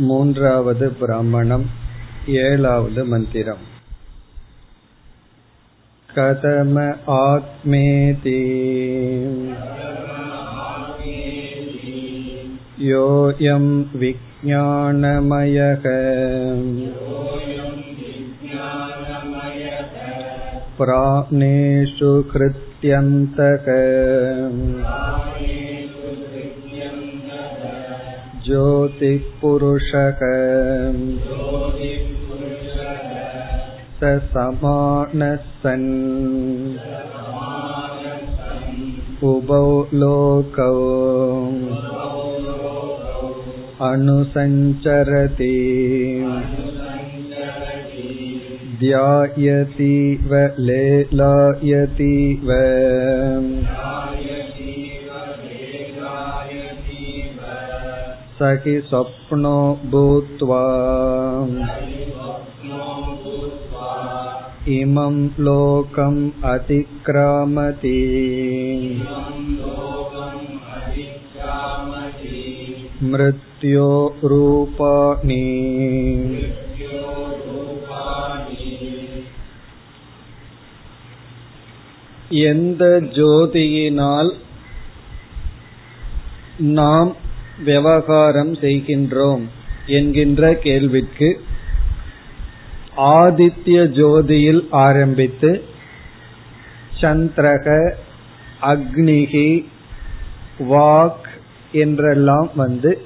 மூன்றாவது பிராமணம் ஏழாவது மந்திரம் कथम आत्मेति योऽयं विज्ञानमयः प्राणेषु कृत्यन्तक ज्योतिःपुरुषक स समानः सन् उभौ लोकौ अनुसञ्चरति ध्यायतीव लेलायतीव स हि स्वप्नो भूत्वा इमं लोकम् अतिक्रामति मृत्यो रूपाणि எந்த ஜோதியினால் நாம் விவகாரம் செய்கின்றோம் என்கின்ற கேள்விக்கு ஆதித்ய ஜோதியில் ஆரம்பித்து சந்திரக அக்னிகி வாக் என்றெல்லாம் வந்து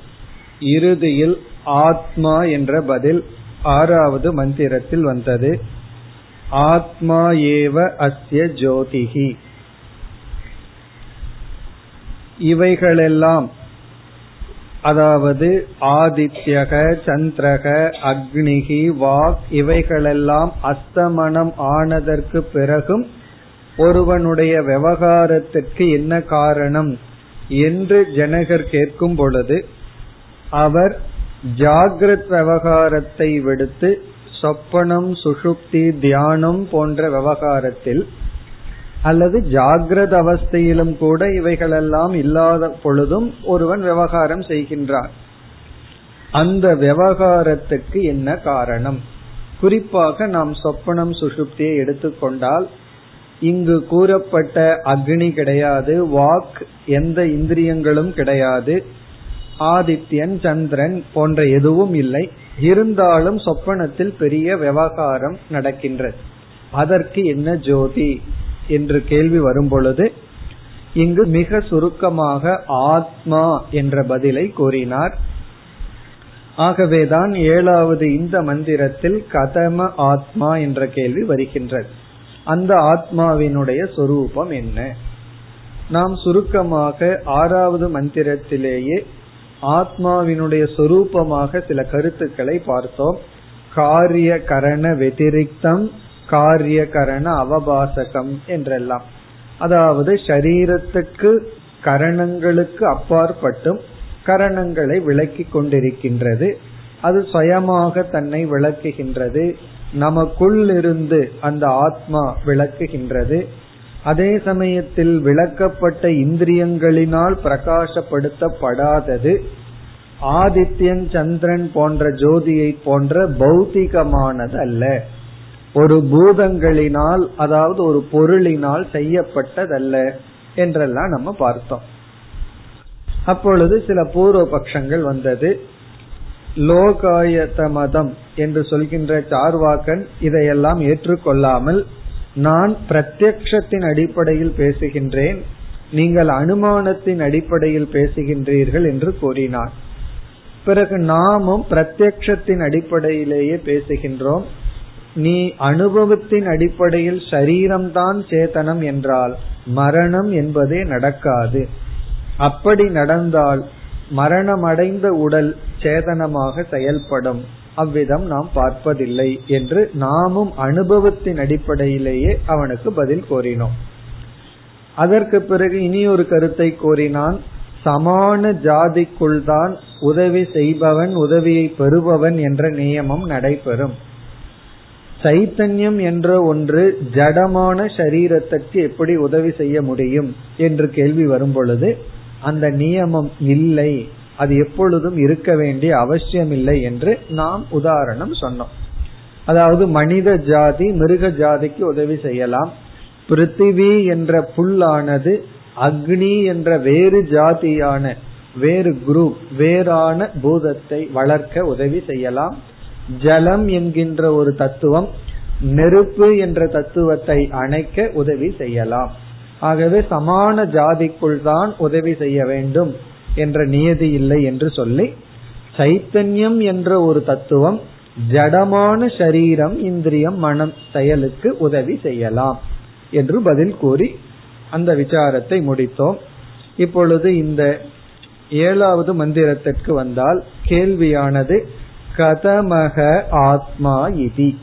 இறுதியில் ஆத்மா என்ற பதில் ஆறாவது மந்திரத்தில் வந்தது. ஆத்மா ஏவ அஸ்ய ஜோதிகி இவைகளெல்லாம் அதாவது ஆதித்யக சந்திரக அக்னிகி வாக் இவைகளெல்லாம் அஸ்தமனம் ஆனதற்கு பிறகும் ஒருவனுடைய விவகாரத்திற்கு என்ன காரணம் என்று ஜனகர் கேட்கும் பொழுது அவர் ஜாகிரத் விவகாரத்தை விடுத்து சொப்பனம் சுஷுப்தி தியானம் போன்ற விவகாரத்தில் அல்லது ஜாகிரத அவஸ்தையிலும் கூட இவைகளெல்லாம் இல்லாத பொழுதும் ஒருவன் விவகாரம் செய்கின்றான். அந்த விவகாரத்துக்கு என்ன காரணம்? குறிப்பாக நாம் சொப்பனம் சுசுப்தியை எடுத்துக்கொண்டால் இங்கு கூறப்பட்ட அக்னி கிடையாது வாக் எந்த இந்திரியங்களும் கிடையாது ஆதித்யன் சந்திரன் போன்ற எதுவும் இல்லை. இருந்தாலும் சொப்பனத்தில் பெரிய விவகாரம் நடக்கின்றது. அதற்கு என்ன ஜோதி? என்று கேள்வி வரும் பொழுது இங்கு மிக சுருக்கமாக ஆத்மா என்ற பதிலை கூறினார். ஆகவேதான் ஏழாவது இந்த மந்திரத்தில் கதம ஆத்மா என்ற கேள்வி வருகின்றது. அந்த ஆத்மாவினுடைய சொரூபம் என்ன? நாம் சுருக்கமாக ஆறாவது மந்திரத்திலேயே ஆத்மாவினுடைய சொரூபமாக சில கருத்துக்களை பார்த்தோம். காரிய கரண வெதிரிக்தம் காரிய கரண அவபாசகம் என்றெல்லாம். அதாவது சரீரத்துக்கு கரணங்களுக்கு அப்பாற்பட்டும் கரணங்களை விளக்கி கொண்டிருக்கின்றது. அது சுயமாக தன்னை விளக்குகின்றது. நமக்குள் இருந்து அந்த ஆத்மா விளக்குகின்றது. அதே சமயத்தில் விளக்கப்பட்ட இந்திரியங்களினால் பிரகாசப்படுத்தப்படாதது. ஆதித்யன் சந்திரன் போன்ற ஜோதியை போன்ற பௌத்திகமானது அல்ல ஒரு பூதங்களினால் அதாவது ஒரு பொருளினால் செய்யப்பட்டதல்ல என்றெல்லாம் நம்ம பார்த்தோம். அப்பொழுது சில பூர்வ பட்சங்கள் வந்தது. லோகாயத்த மதம் என்று சொல்கின்ற சார்வாக்கன் இதையெல்லாம் ஏற்றுக்கொள்ளாமல் நான் பிரத்யக்ஷத்தின் அடிப்படையில் பேசுகின்றேன் நீங்கள் அனுமானத்தின் அடிப்படையில் பேசுகின்றீர்கள் என்று கூறினார் பிறகு நாமும் பிரத்யக்ஷத்தின் அடிப்படையிலேயே பேசுகின்றோம். நீ அனுபவத்தின் அடிப்படையில் சரீரம்தான் சேதனம் என்றால் மரணம் என்பதே நடக்காது. அப்படி நடந்தால் மரணமடைந்த உடல் சேதனமாக செயல்படும். அவ்விதம் நாம் பார்ப்பதில்லை என்று நாமும் அனுபவத்தின் அடிப்படையிலேயே அவனுக்கு பதில் கோரினோம் அதற்கு பிறகு இனி ஒரு கருத்தை கோரினான் சமான ஜாதிக்குள் தான் உதவி செய்பவன் உதவியை பெறுபவன் என்ற நியமம் நடைபெறும். சைத்தன்யம் என்ற ஒன்று ஜடமான சரீரத்திற்கு எப்படி உதவி செய்ய முடியும் என்று கேள்வி வரும் பொழுது அந்த நியமம் இல்லை. அது எப்பொழுதும் இருக்க வேண்டிய அவசியம் இல்லை என்று நாம் உதாரணம் சொன்னோம். அதாவது மனித ஜாதி மிருக ஜாதிக்கு உதவி செய்யலாம். பிருத்திவி என்ற புல்லானது அக்னி என்ற வேறு ஜாதியான வேறு குரூப் வேறான பூதத்தை வளர்க்க உதவி செய்யலாம். ஜலம் என்கின்ற ஒரு தத்துவம் நெருப்பு என்ற தத்துவத்தை அணைக்க உதவி செய்யலாம். ஆகவே சமான ஜாதிக்குள் தான் உதவி செய்ய வேண்டும் என்ற நியதி இல்லை என்று சொல்லி சைத்தன்யம் என்ற ஒரு தத்துவம் ஜடமான சரீரம் இந்திரியம் மனம் செயலுக்கு உதவி செய்யலாம் என்று பதில் கூறி அந்த விசாரத்தை முடித்தோம். இப்பொழுது இந்த ஏழாவது மந்திரத்திற்கு வந்தால் கேள்வியானது கதமக ஆத்மா இதி.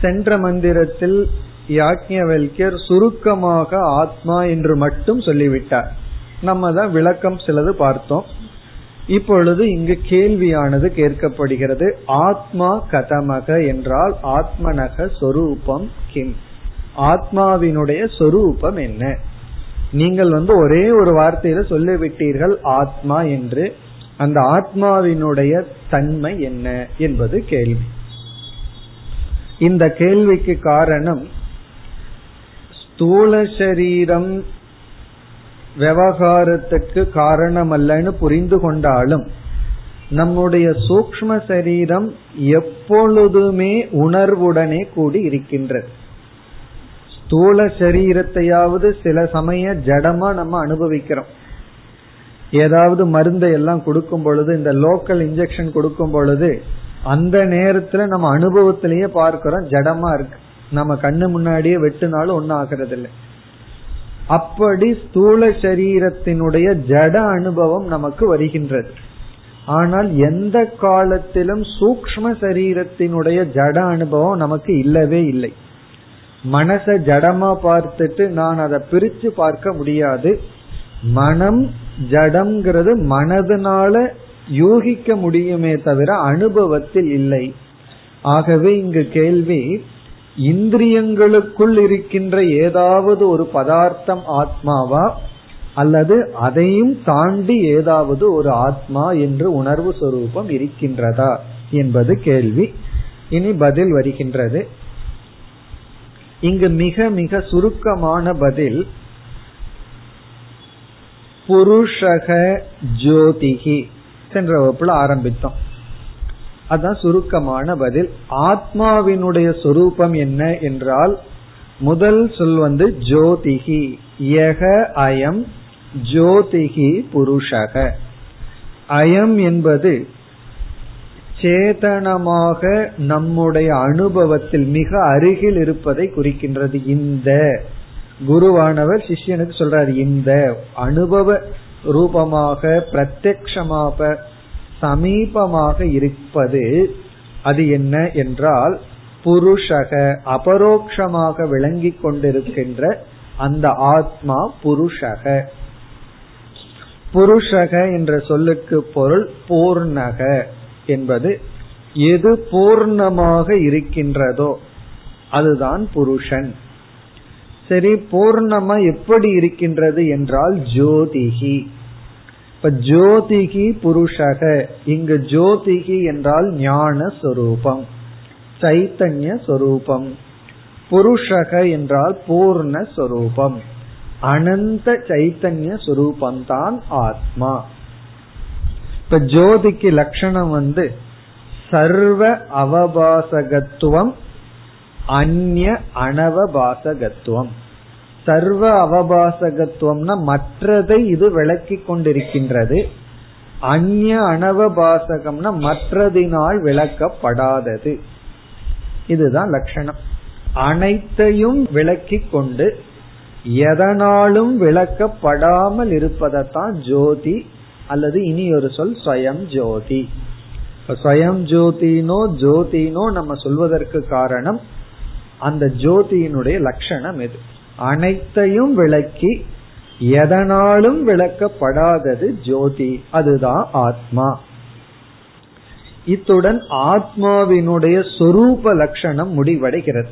சென்ற மந்திரத்தில் யாக்ஞவல்யர் சுருக்கமாக ஆத்மா என்று மட்டும் சொல்லிவிட்டார். நம்ம தான் விளக்கம் சிலது பார்த்தோம். இப்பொழுது இங்கு கேள்வியானது கேட்கப்படுகிறது. ஆத்மா கதமக என்றால் ஆத்மனக சொரூபம் கிம்? ஆத்மாவினுடைய சொரூபம் என்ன? நீங்கள் வந்து ஒரே ஒரு வார்த்தையில சொல்லிவிட்டீர்கள் ஆத்மா என்று. அந்த ஆத்மாவினுடைய தன்மை என்ன என்பது கேள்வி. இந்த கேள்விக்கு காரணம் ஸ்தூல சரீரம் விவகாரத்துக்கு காரணம் அல்லன்னு புரிந்து கொண்டாலும் நம்முடைய சூக்ம சரீரம் எப்பொழுதுமே உணர்வுடனே கூடி இருக்கின்றது. ஸ்தூல சரீரத்தையாவது சில சமய ஜடமா நம்ம அனுபவிக்கிறோம். ஏதாவது மருந்தை எல்லாம் கொடுக்கும் பொழுது இந்த லோக்கல் இன்ஜெக்ஷன் கொடுக்கும் பொழுது அந்த நேரத்துல நம்ம அனுபவத்திலேயே பார்க்கிறோம் ஜடமா இருக்கு. நம்ம கண்ணு முன்னாடியே வெட்டுனாலும் ஒன்னும் ஆகிறது இல்லை அப்படி ஸ்தூல சரீரத்தினுடைய ஜட அனுபவம் நமக்கு வருகின்றது. ஆனால் எந்த காலத்திலும் சூக்ம சரீரத்தினுடைய ஜட அனுபவம் நமக்கு இல்லவே இல்லை. மனச ஜடமா பார்த்துட்டு நான் அதை பிரிச்சு பார்க்க முடியாது. மனம் ஜடம்ங்கிறது மனதுனால யூகிக்க முடியுமே தவிர அனுபவத்தில் இல்லை. ஆகவே இங்கு கேள்வி இந்திரியங்களுக்குள் இருக்கின்ற ஏதாவது ஒரு பதார்த்தம் ஆத்மாவா? அல்லது அதையும் தாண்டி ஏதாவது ஒரு ஆத்மா என்று உணர்வு சொரூபம் இருக்கின்றதா? என்பது கேள்வி. இனி பதில் வருகின்றது. இங்கு மிக மிக சுருக்கமான பதில் புருஷக ஜோதிகி சென்ற வகுப்புல ஆரம்பித்தோம். அதான் சுருக்கமான பதில். ஆத்மாவினுடைய சொரூபம் என்ன என்றால் முதல் சொல் வந்து ஜோதிகி. யக அயம் ஜோதிகி புருஷக. அயம் என்பது சேதனமாக நம்முடைய அனுபவத்தில் மிக அருகில் இருப்பதை குறிக்கின்றது. இந்த குருவானவர் சிஷ்யனுக்கு சொல்றாரு இந்த அனுபவ ரூபமாக பிரத்யக்ஷமாக சமீபமாக இருப்பது அது என்ன என்றால் புருஷக அபரோக்ஷமாக விளங்கி கொண்டிருக்கின்ற அந்த ஆத்மா புருஷக. புருஷக என்ற சொல்லுக்கு பொருள் பூர்ணக என்பது எது பூர்ணமாக இருக்கின்றதோ அதுதான் புருஷன். சரி பூர்ணமா எப்படி இருக்கின்றது என்றால் ஜோதிகி. இப்ப ஜோதிகி புருஷக. இங்கு ஜோதிகி என்றால் ஞான சொரூபம் சைத்தன்ய சொரூபம். புருஷக என்றால் பூர்ண சொரூபம். அனந்த சைத்தன்ய சொரூபம்தான் ஆத்மா. இப்ப ஜோதிக்கு லட்சணம் வந்து சர்வ அவபாசகத்துவம் அந்நிய அனவபாசகத்துவம். சர்வ அவபாசகத்துவம்னா மற்றதை இது விளக்கி கொண்டிருக்கின்றது. அந்நிய அனவபாசகம்னா மற்றதினால் விளக்கப்படாதது. இதுதான் லட்சணம். அனைத்தையும் விளக்கி கொண்டு எதனாலும் விளக்கப்படாமல் இருப்பதைத்தான் ஜோதி அல்லது இனி ஒரு சொல் ஸ்வயம் ஜோதி. ஸ்வயம் ஜோதினோ ஜோதினோ நம்ம சொல்வதற்கு காரணம் அந்த ஜோதியினுடைய லட்சணம் எது? அனைத்தையும் விளக்கி எதனாலும் விளக்கப்படாதது ஜோதி. அதுதான் ஆத்மா. இத்துடன் ஆத்மாவினுடைய சொரூப லட்சணம் முடிவடைகிறது.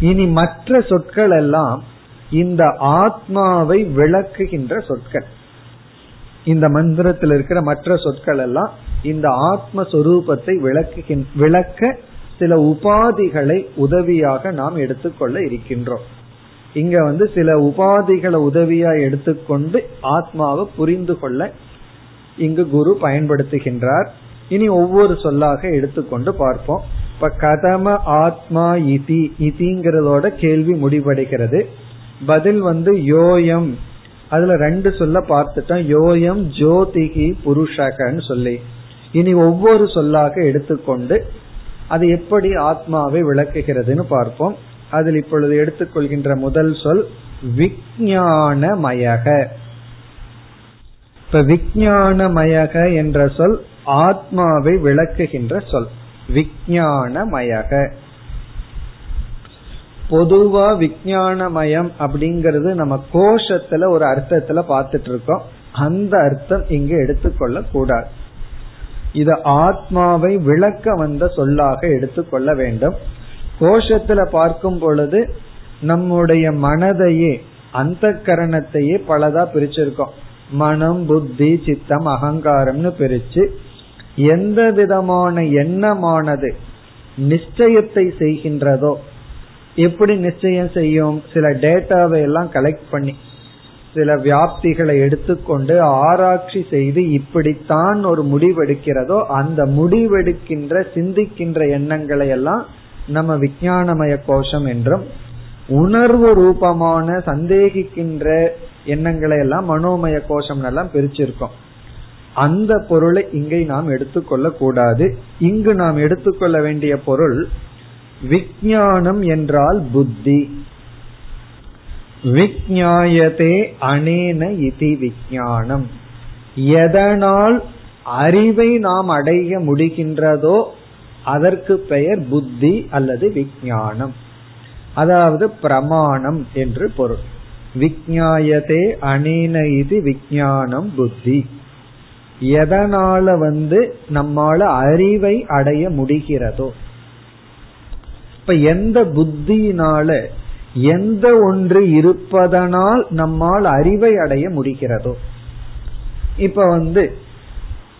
இனி மற்ற சொற்கள் எல்லாம் இந்த ஆத்மாவை விளக்குகின்ற சொற்கள். இந்த மந்திரத்தில் இருக்கிற மற்ற சொற்கள் எல்லாம் இந்த ஆத்மஸ்வரூபத்தை விளக்குகின் விளக்க சில உபாதிகளை உதவியாக நாம் எடுத்துக்கொள்ள இருக்கின்றோம். இங்க வந்து சில உபாதிகளை உதவியா எடுத்துக்கொண்டு ஆத்மாவை புரிந்து கொள்ள இங்கு குரு பயன்படுத்துகின்றார். இனி ஒவ்வொரு சொல்லாக எடுத்துக்கொண்டு பார்ப்போம். இப்ப கதம ஆத்மா இதி இதிங்கிறதோட கேள்வி முடிவடைகிறது. பதில் வந்து யோயம். அதுல ரெண்டு சொல்ல பார்த்துட்டோம். யோயம் ஜோதிகி புருஷகன்னு சொல்லி. இனி ஒவ்வொரு சொல்லாக எடுத்துக்கொண்டு அது எப்படி ஆத்மாவை விளக்குகிறதுன்னு பார்ப்போம். அதில் இப்பொழுது எடுத்துக்கொள்கின்ற முதல் சொல் விஜயானமயக இப்ப விஜயானமயக என்ற சொல் ஆத்மாவை விளக்குகின்ற சொல். விஜயானமயக பொதுவா விஜயானமயம் அப்படிங்கறது நம்ம கோஷத்துல ஒரு அர்த்தத்துல பார்த்துட்டு இருக்கோம். அந்த அர்த்தம் இங்கு எடுத்துக்கொள்ள கூடாது இத ஆத்மாவை விளக்க வந்த சொல்லாக எடுத்துக்கொள்ள வேண்டும். கோஷத்துல பார்க்கும் பொழுது நம்முடைய மனதையே அந்த கரணத்தையே பலதா பிரிச்சிருக்கோம். மனம் புத்தி சித்தம் அகங்காரம்னு பிரிச்சு எந்த விதமான எண்ணமானது நிச்சயத்தை செய்கின்றதோ எப்படி நிச்சயம் செய்யும் சில டேட்டாவை எல்லாம் கலெக்ட் பண்ணி சில வியாப்திகளை எடுத்துக்கொண்டு ஆராய்ச்சி செய்து இப்படித்தான் ஒரு முடிவெடுக்கிறதோ அந்த முடிவெடுக்கின்ற சிந்திக்கின்ற எண்ணங்களை எல்லாம் நம்ம விஞ்ஞானமய கோஷம் என்றும் உணர்வு ரூபமான சந்தேகிக்கின்ற எண்ணங்களை எல்லாம் மனோமய கோஷம் எல்லாம் பிரிச்சிருக்கோம். அந்த பொருளை இங்கே நாம் எடுத்துக்கொள்ள கூடாது. இங்கு நாம் எடுத்துக்கொள்ள வேண்டிய பொருள் விஞ்ஞானம் என்றால் புத்தி. விஜாயதே அனேன இது விஜயானம் எதனால் அறிவை நாம் அடைய முடிகின்றதோ அதற்கு பெயர் புத்தி அல்லது விஜயானம் அதாவது பிரமாணம் என்று பொருள். விஜாயதே அனேன இது விஜயானம் புத்தி. எதனால வந்து நம்மால அறிவை அடைய முடிகிறதோ. இப்ப எந்த புத்தியினால எந்த ஒன்று இருப்பதனால் நம்மால் அறிவை அடைய முடிகிறதோ. இப்ப வந்து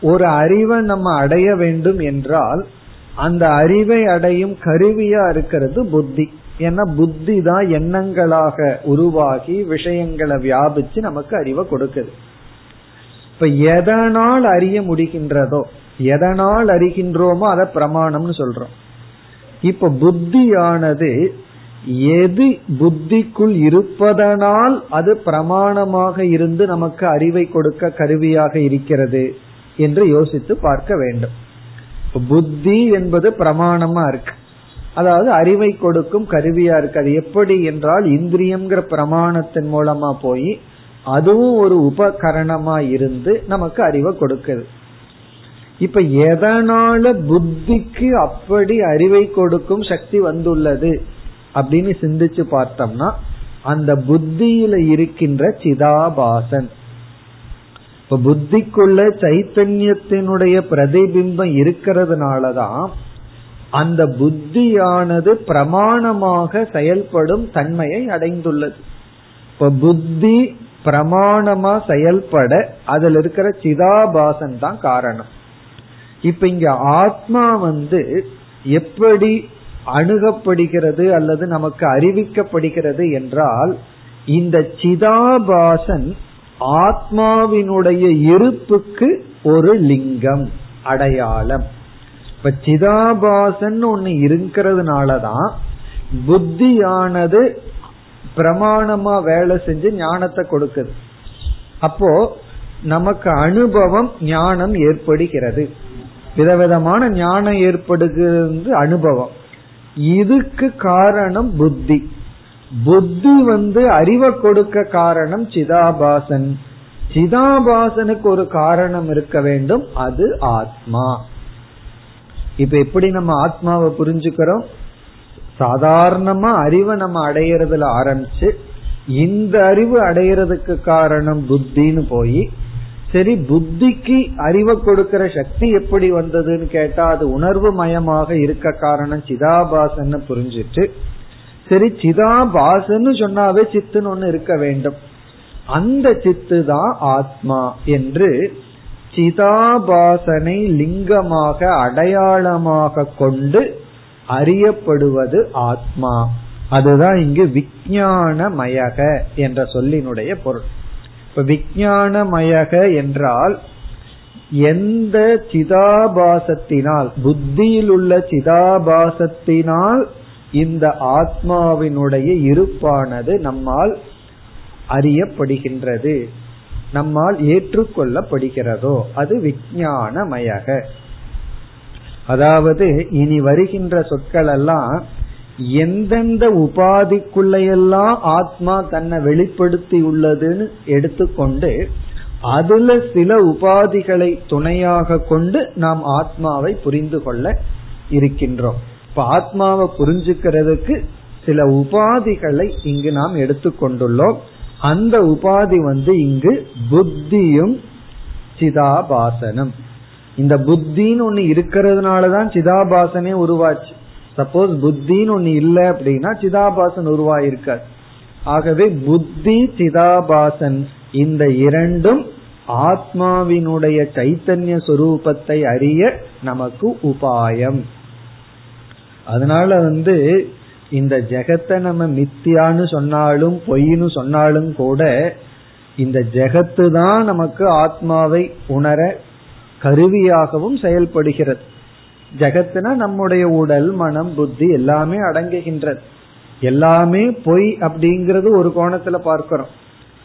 ஒரு அறிவை நம்ம அடைய வேண்டும் என்றால் அந்த அறிவை அடையும் கருவியா இருக்கிறது புத்தி. ஏன்னா புத்தி தான் எண்ணங்களாக உருவாகி விஷயங்களை வியாபிச்சு நமக்கு அறிவை கொடுக்குது. இப்ப எதனால் அறிய முடிகின்றதோ எதனால் அறிகின்றோமோ அதை பிரமாணம்னு சொல்றோம். இப்ப புத்தியானது எது புத்திக்குள் இருப்பதனால் அது பிரமாணமாக இருந்து நமக்கு அறிவை கொடுக்க கருவியாக இருக்கிறது என்று யோசித்து பார்க்க வேண்டும். புத்தி என்பது பிரமாணமா இருக்கு. அதாவது அறிவை கொடுக்கும் கருவியா இருக்கு. அது எப்படி என்றால் இந்திரியம்ங்கிற பிரமாணத்தின் மூலமா போய் அதுவும் ஒரு உபகரணமா இருந்து நமக்கு அறிவை கொடுக்குது. இப்ப எதனால புத்திக்கு அப்படி அறிவை கொடுக்கும் சக்தி வந்துள்ளது? அப்படின்னு சிந்திச்சு பார்த்தோம்னா அந்த புத்தியில இருக்கின்ற சிதாபாசன். இப்ப புத்திக்குள்ள சைத்தன்யத்தினுடைய பிரதிபிம்பம் இருக்கிறதுனாலதான் அந்த புத்தியானது பிரமாணமாக செயல்படும் தன்மையை அடைந்துள்ளது. இப்ப புத்தி பிரமாணமா செயல்பட அதுல இருக்கிற சிதாபாசன் தான் காரணம். இப்ப இங்க ஆத்மா வந்து எப்படி அணுகப்படுகிறது அல்லது நமக்கு அறிவிக்கப்படுகிறது என்றால் இந்த சிதாபாசன் ஆத்மாவினுடைய இருப்புக்கு ஒரு லிங்கம் அடையாளம். இப்ப சிதாபாசன் ஒண்ணு இருக்கிறதுனாலதான் புத்தியானது பிரமாணமா வேலை செஞ்சு ஞானத்தை கொடுக்குது. அப்போ நமக்கு அனுபவம் ஞானம் ஏற்படுகிறது. விதவிதமான ஞானம் ஏற்படுகிறது அனுபவம். இதுக்கு காரணம் புத்தி. புத்தி வந்து அறிவை கொடுக்க காரணம் சிதாபாசன். சிதாபாசனுக்கு ஒரு காரணம் இருக்க வேண்டும் அது ஆத்மா. இப்ப எப்படி நம்ம ஆத்மாவை புரிஞ்சுக்கிறோம்? சாதாரணமா அறிவை நம்ம அடையறதுல ஆரம்பிச்சு இந்த அறிவு அடையறதுக்கு காரணம் புத்தின்னு போய் சரி புத்திக்கு அறிவை கொடுக்கிற சக்தி எப்படி வந்ததுன்னு கேட்டா அது உணர்வு மயமாக இருக்க காரணம் சிதாபாசன்னு புரிஞ்சிட்டு சரி சிதாபாசன்னு சொன்னாவே சித்துன்னு ஒண்ணு இருக்க வேண்டும். அந்த சித்து தான் ஆத்மா என்று சிதாபாசனை லிங்கமாக அடையாளமாக கொண்டு அறியப்படுவது ஆத்மா. அதுதான் இங்கு விஞ்ஞானமயக என்ற சொல்லினுடைய பொருள். இப்ப விஞ்ஞானமயக என்றால் எந்த சிதாபாசத்தினால் புத்தியில் உள்ள சிதாபாசத்தினால் இந்த ஆத்மாவினுடைய இருப்பானது நம்மால் அறியப்படுகின்றது நம்மால் ஏற்றுக்கொள்ளப்படுகிறதோ அது விஞ்ஞானமயக. அதாவது இனி வருகின்ற சொற்கள் எல்லாம் எந்தெந்த உபாதிக்குள்ளையெல்லாம் ஆத்மா தன்னை வெளிப்படுத்தி உள்ளதுன்னு எடுத்துக்கொண்டு அதுல சில உபாதிகளை துணையாக கொண்டு நாம் ஆத்மாவை புரிந்து கொள்ள இருக்கின்றோம். இப்ப ஆத்மாவை புரிஞ்சுக்கிறதுக்கு சில உபாதிகளை இங்கு நாம் எடுத்துக்கொண்டுள்ளோம். அந்த உபாதி வந்து இங்கு புத்தியும் சிதாபாசனம். இந்த புத்தின்னு ஒண்ணு இருக்கிறதுனாலதான் சிதாபாசனே உருவாச்சு. சப்போஸ் புத்தின்னு ஒன்னு இல்லை அப்படின்னா சிதாபாசன் உருவாயிருக்காது ஆகவே புத்தி சிதாபாசன் இந்த இரண்டும் ஆத்மாவினுடைய சைத்தன்ய சொரூபத்தை அறிய நமக்கு உபாயம் அதனால வந்து இந்த ஜெகத்தை நம்ம மித்தியான்னு சொன்னாலும் பொய்னு சொன்னாலும் கூட இந்த ஜெகத்து தான் நமக்கு ஆத்மாவை உணர கருவியாகவும் செயல்படுகிறது ஜெகத்துனா நம்முடைய உடல் மனம் புத்தி எல்லாமே அடங்குகின்றது எல்லாமே பொய் அப்படிங்கறது ஒரு கோணத்துல பார்க்கிறோம்.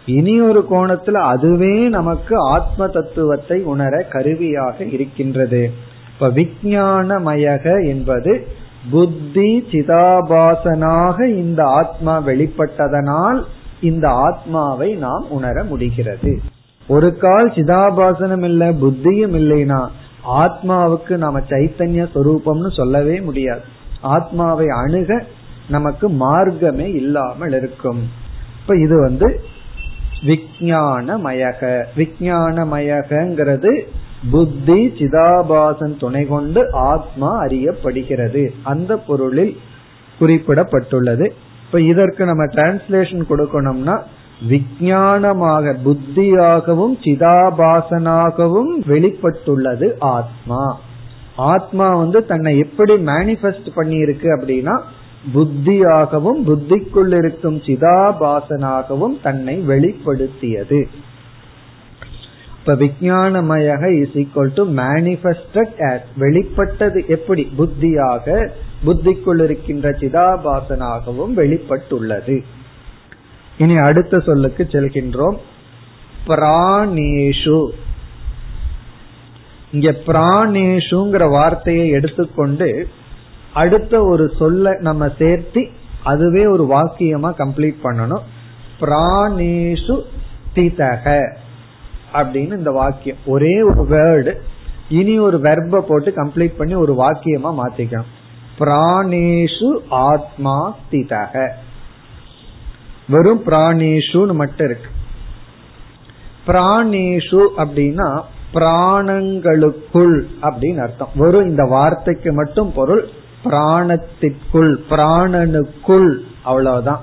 இனி ஒரு கோணத்துல அதுவே நமக்கு ஆத்ம தத்துவத்தை உணர கருவியாக இருக்கின்றது. இப்ப விஜயானமயக என்பது புத்தி சிதாபாசனாக இந்த ஆத்மா வெளிப்பட்டதனால் இந்த ஆத்மாவை நாம் உணர முடிகிறது. ஒரு கால் சிதாபாசனம் இல்ல புத்தியும் இல்லைனா ஆத்மாவுக்கு நாம சைத்தன்ய சொரூபம்னு சொல்லவே முடியாது. ஆத்மாவை அணுக நமக்கு மார்க்கமே இல்லாமல் இருக்கும். இப்ப இது வந்து விஜயானமயக விஜயானமயகிறது புத்தி சிதாபாசன் துணை கொண்டு ஆத்மா அறியப்படுகிறது. அந்த பொருளில் குறிப்பிடப்பட்டுள்ளது. இப்ப இதற்கு நம்ம டிரான்ஸ்லேஷன் கொடுக்கணும்னா விஞ்ஞானமாக புத்தியாகவும் சிதாபாசனாகவும் வெளிப்பட்டுள்ளது ஆத்மா. ஆத்மா வந்து தன்னை எப்படி மேனிபெஸ்ட் பண்ணியிருக்கு அப்படின்னா புத்தியாகவும் புத்திக்குள் இருக்கும் சிதாபாசனாகவும் தன்னை வெளிப்படுத்தியது. இப்ப விஜயானமயக இஸ் ஈக்வல் டு மேனிபெஸ்டட் வெளிப்பட்டது எப்படி? புத்தியாக புத்திக்குள் இருக்கின்ற சிதாபாசனாகவும் வெளிப்பட்டுள்ளது. இனி அடுத்த சொல்லுக்கு செல்கின்றோம். பிராணேஷு. இங்க பிராணேஷுங்கிற வார்த்தையை எடுத்துக்கொண்டு அடுத்த ஒரு சொல்ல நம்ம சேர்த்து அதுவே ஒரு வாக்கியமா கம்ப்ளீட் பண்ணணும். பிராணேஷு ஸ்திதக அப்படின்னு இந்த வாக்கியம். ஒரே ஒரு வேர்டு இனி ஒரு வெர்ப போட்டு கம்ப்ளீட் பண்ணி ஒரு வாக்கியமா மாத்திக்கணும் பிராணேஷு ஆத்மா ஸ்திதக வெறும் பிராணேஷுன்னு மட்டும் இருக்கு. பிராணேஷு அப்படின்னா பிராணங்களுக்குள் அப்படின்னு அர்த்தம். வெறும் இந்த வார்த்தைக்கு மட்டும் பொருள் பிராணத்திற்குள் பிராணனுக்குள் அவ்வளவுதான்.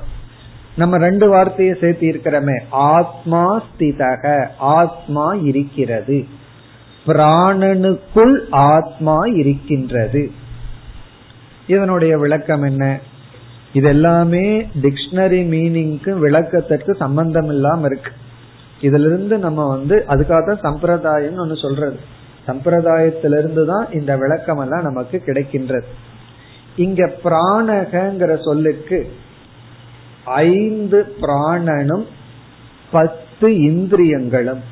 நம்ம ரெண்டு வார்த்தையை சேர்த்து இருக்கிறோமே. ஆத்மா ஸ்திதக ஆத்மா இருக்கிறது. பிராணனுக்குள் ஆத்மா இருக்கின்றது. இதனுடைய விளக்கம் என்ன? இது எல்லாமே டிக்ஷனரி மீனிங்க்கு விளக்கத்திற்கு சம்பந்தம் இல்லாம இருக்கு. இதுல இருந்து நம்ம வந்து அதுக்காக தான் சம்பிரதாயம் ஒன்னு சொல்றது. சம்பிரதாயத்திலிருந்து தான் இந்த விளக்கம் எல்லாம் நமக்கு கிடைக்கின்றது. இங்க பிராணகங்கிற சொல்லுக்கு ஐந்து பிராணனும் பத்து இந்திரியங்களும்.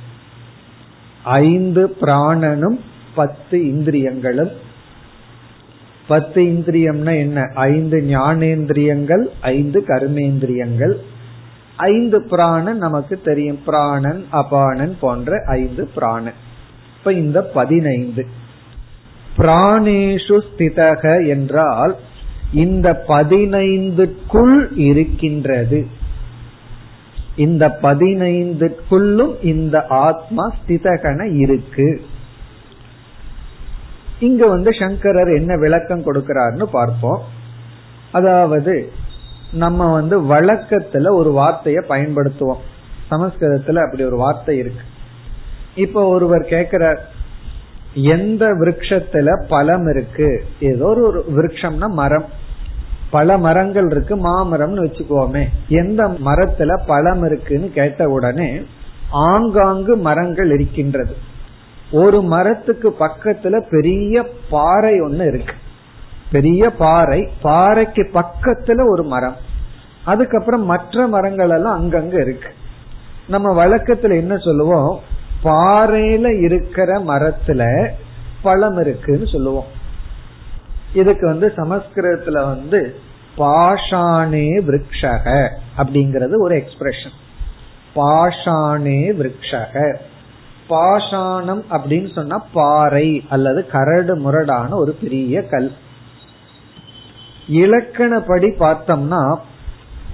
ஐந்து பிராணனும் பத்து இந்திரியங்களும். பத்து இந்திரியம்னா என்ன? ஐந்து ஞானேந்திரியங்கள் ஐந்து கர்மேந்திரியங்கள். ஐந்து பிராணன் நமக்கு தெரியும். பிராணன் அபானன் போன்ற ஐந்து பிராணன். இப்ப இந்த பதினைந்து. பிராணேஷு ஸ்திதக என்றால் இந்த பதினைந்துக்குள் இருக்கின்றது. இந்த பதினைந்துக்குள்ளும் இந்த ஆத்மா ஸ்திதகன இருக்கு. இங்க வந்து சங்கரர் என்ன விளக்கம் கொடுக்கிறார்னு பார்ப்போம். அதாவது நம்ம வந்து வழக்கத்துல ஒரு வார்த்தைய பயன்படுத்துவோம். சமஸ்கிருதத்துல அப்படி ஒரு வார்த்தை இருக்கு. இப்ப ஒருவர் கேக்குறார் எந்த விரக்ஷத்துல பழம் இருக்கு? ஏதோ ஒரு விரக்ஷம்னா மரம். பல மரங்கள் இருக்கு மாமரம்னு வச்சுக்கோமே. எந்த மரத்துல பழம் இருக்குன்னு கேட்ட உடனே ஆங்காங்கு மரங்கள் இருக்கின்றது. ஒரு மரத்துக்கு பக்கத்துல பெரிய பாறை ஒன்னு இருக்கு. பெரிய பாறை பாறைக்கு பக்கத்துல ஒரு மரம். அதுக்கப்புறம் மற்ற மரங்கள் எல்லாம் அங்கங்க இருக்கு. நம்ம வழக்கத்துல என்ன சொல்லுவோம்? பாறையில இருக்கிற மரத்துல பழம் இருக்குன்னு சொல்லுவோம். இதுக்கு வந்து சமஸ்கிருதத்துல வந்து பாஷானே விரக்ஷக அப்படிங்கறது ஒரு எக்ஸ்பிரஷன் பாஷானே விரக்ஷக. பாஷாணம் அப்படின்னு சொன்னா பாறை அல்லது கரடு முரடான ஒரு பெரிய கல். இலக்கணப்படி பார்த்தோம்னா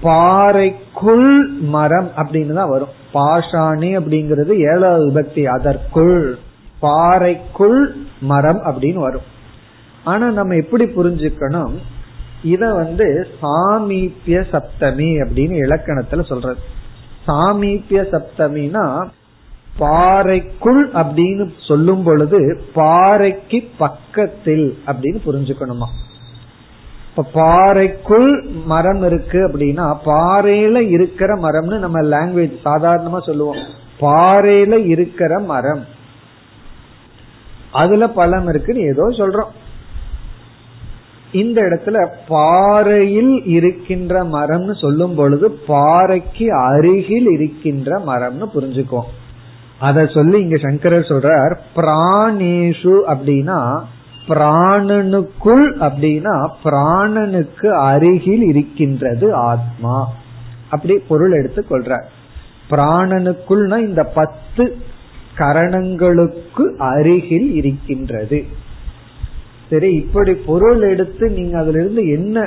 பாறைக்குள் மரம் அப்படின்னு தான் வரும். பாஷாணி அப்படிங்கிறது ஏழாவது விபக்தி அதற்குள். பாறைக்குள் மரம் அப்படின்னு வரும். ஆனா நம்ம எப்படி புரிஞ்சுக்கணும்? இத வந்து சாமீபிய சப்தமி அப்படின்னு இலக்கணத்துல சொல்றது. சாமீபிய சப்தமினா பாறைக்குள் அப்படின்னு சொல்லும் பொழுது பாறைக்கு பக்கத்தில் அப்படின்னு புரிஞ்சுக்கணுமா? இப்ப பாறைக்குள் மரம் இருக்கு அப்படின்னா பாறையில இருக்கிற மரம்னு நம்ம லாங்குவேஜ் சாதாரணமா சொல்லுவோம். பாறையில இருக்கிற மரம். அதுல பழம் இருக்குன்னு ஏதோ சொல்றோம். இந்த இடத்துல பாறையில் இருக்கின்ற மரம்னு சொல்லும் பொழுது பாறைக்கு அருகில் இருக்கின்ற மரம்னு புரிஞ்சுக்கோ அத சொல்லி இங்க சங்கரர் சொல்றார் பிராணேஷு அப்படின்னா பிராணனுக்குள் அப்படின்னா பிராணனுக்கு அருகில் இருக்கின்றது ஆத்மா. அப்படி பொருள் எடுத்து கொள்றார். பிராணனுக்குள்னா இந்த பத்து கரணங்களுக்கு அருகில் இருக்கின்றது. சரி இப்படி பொருள் எடுத்து நீங்க அதுல இருந்து என்ன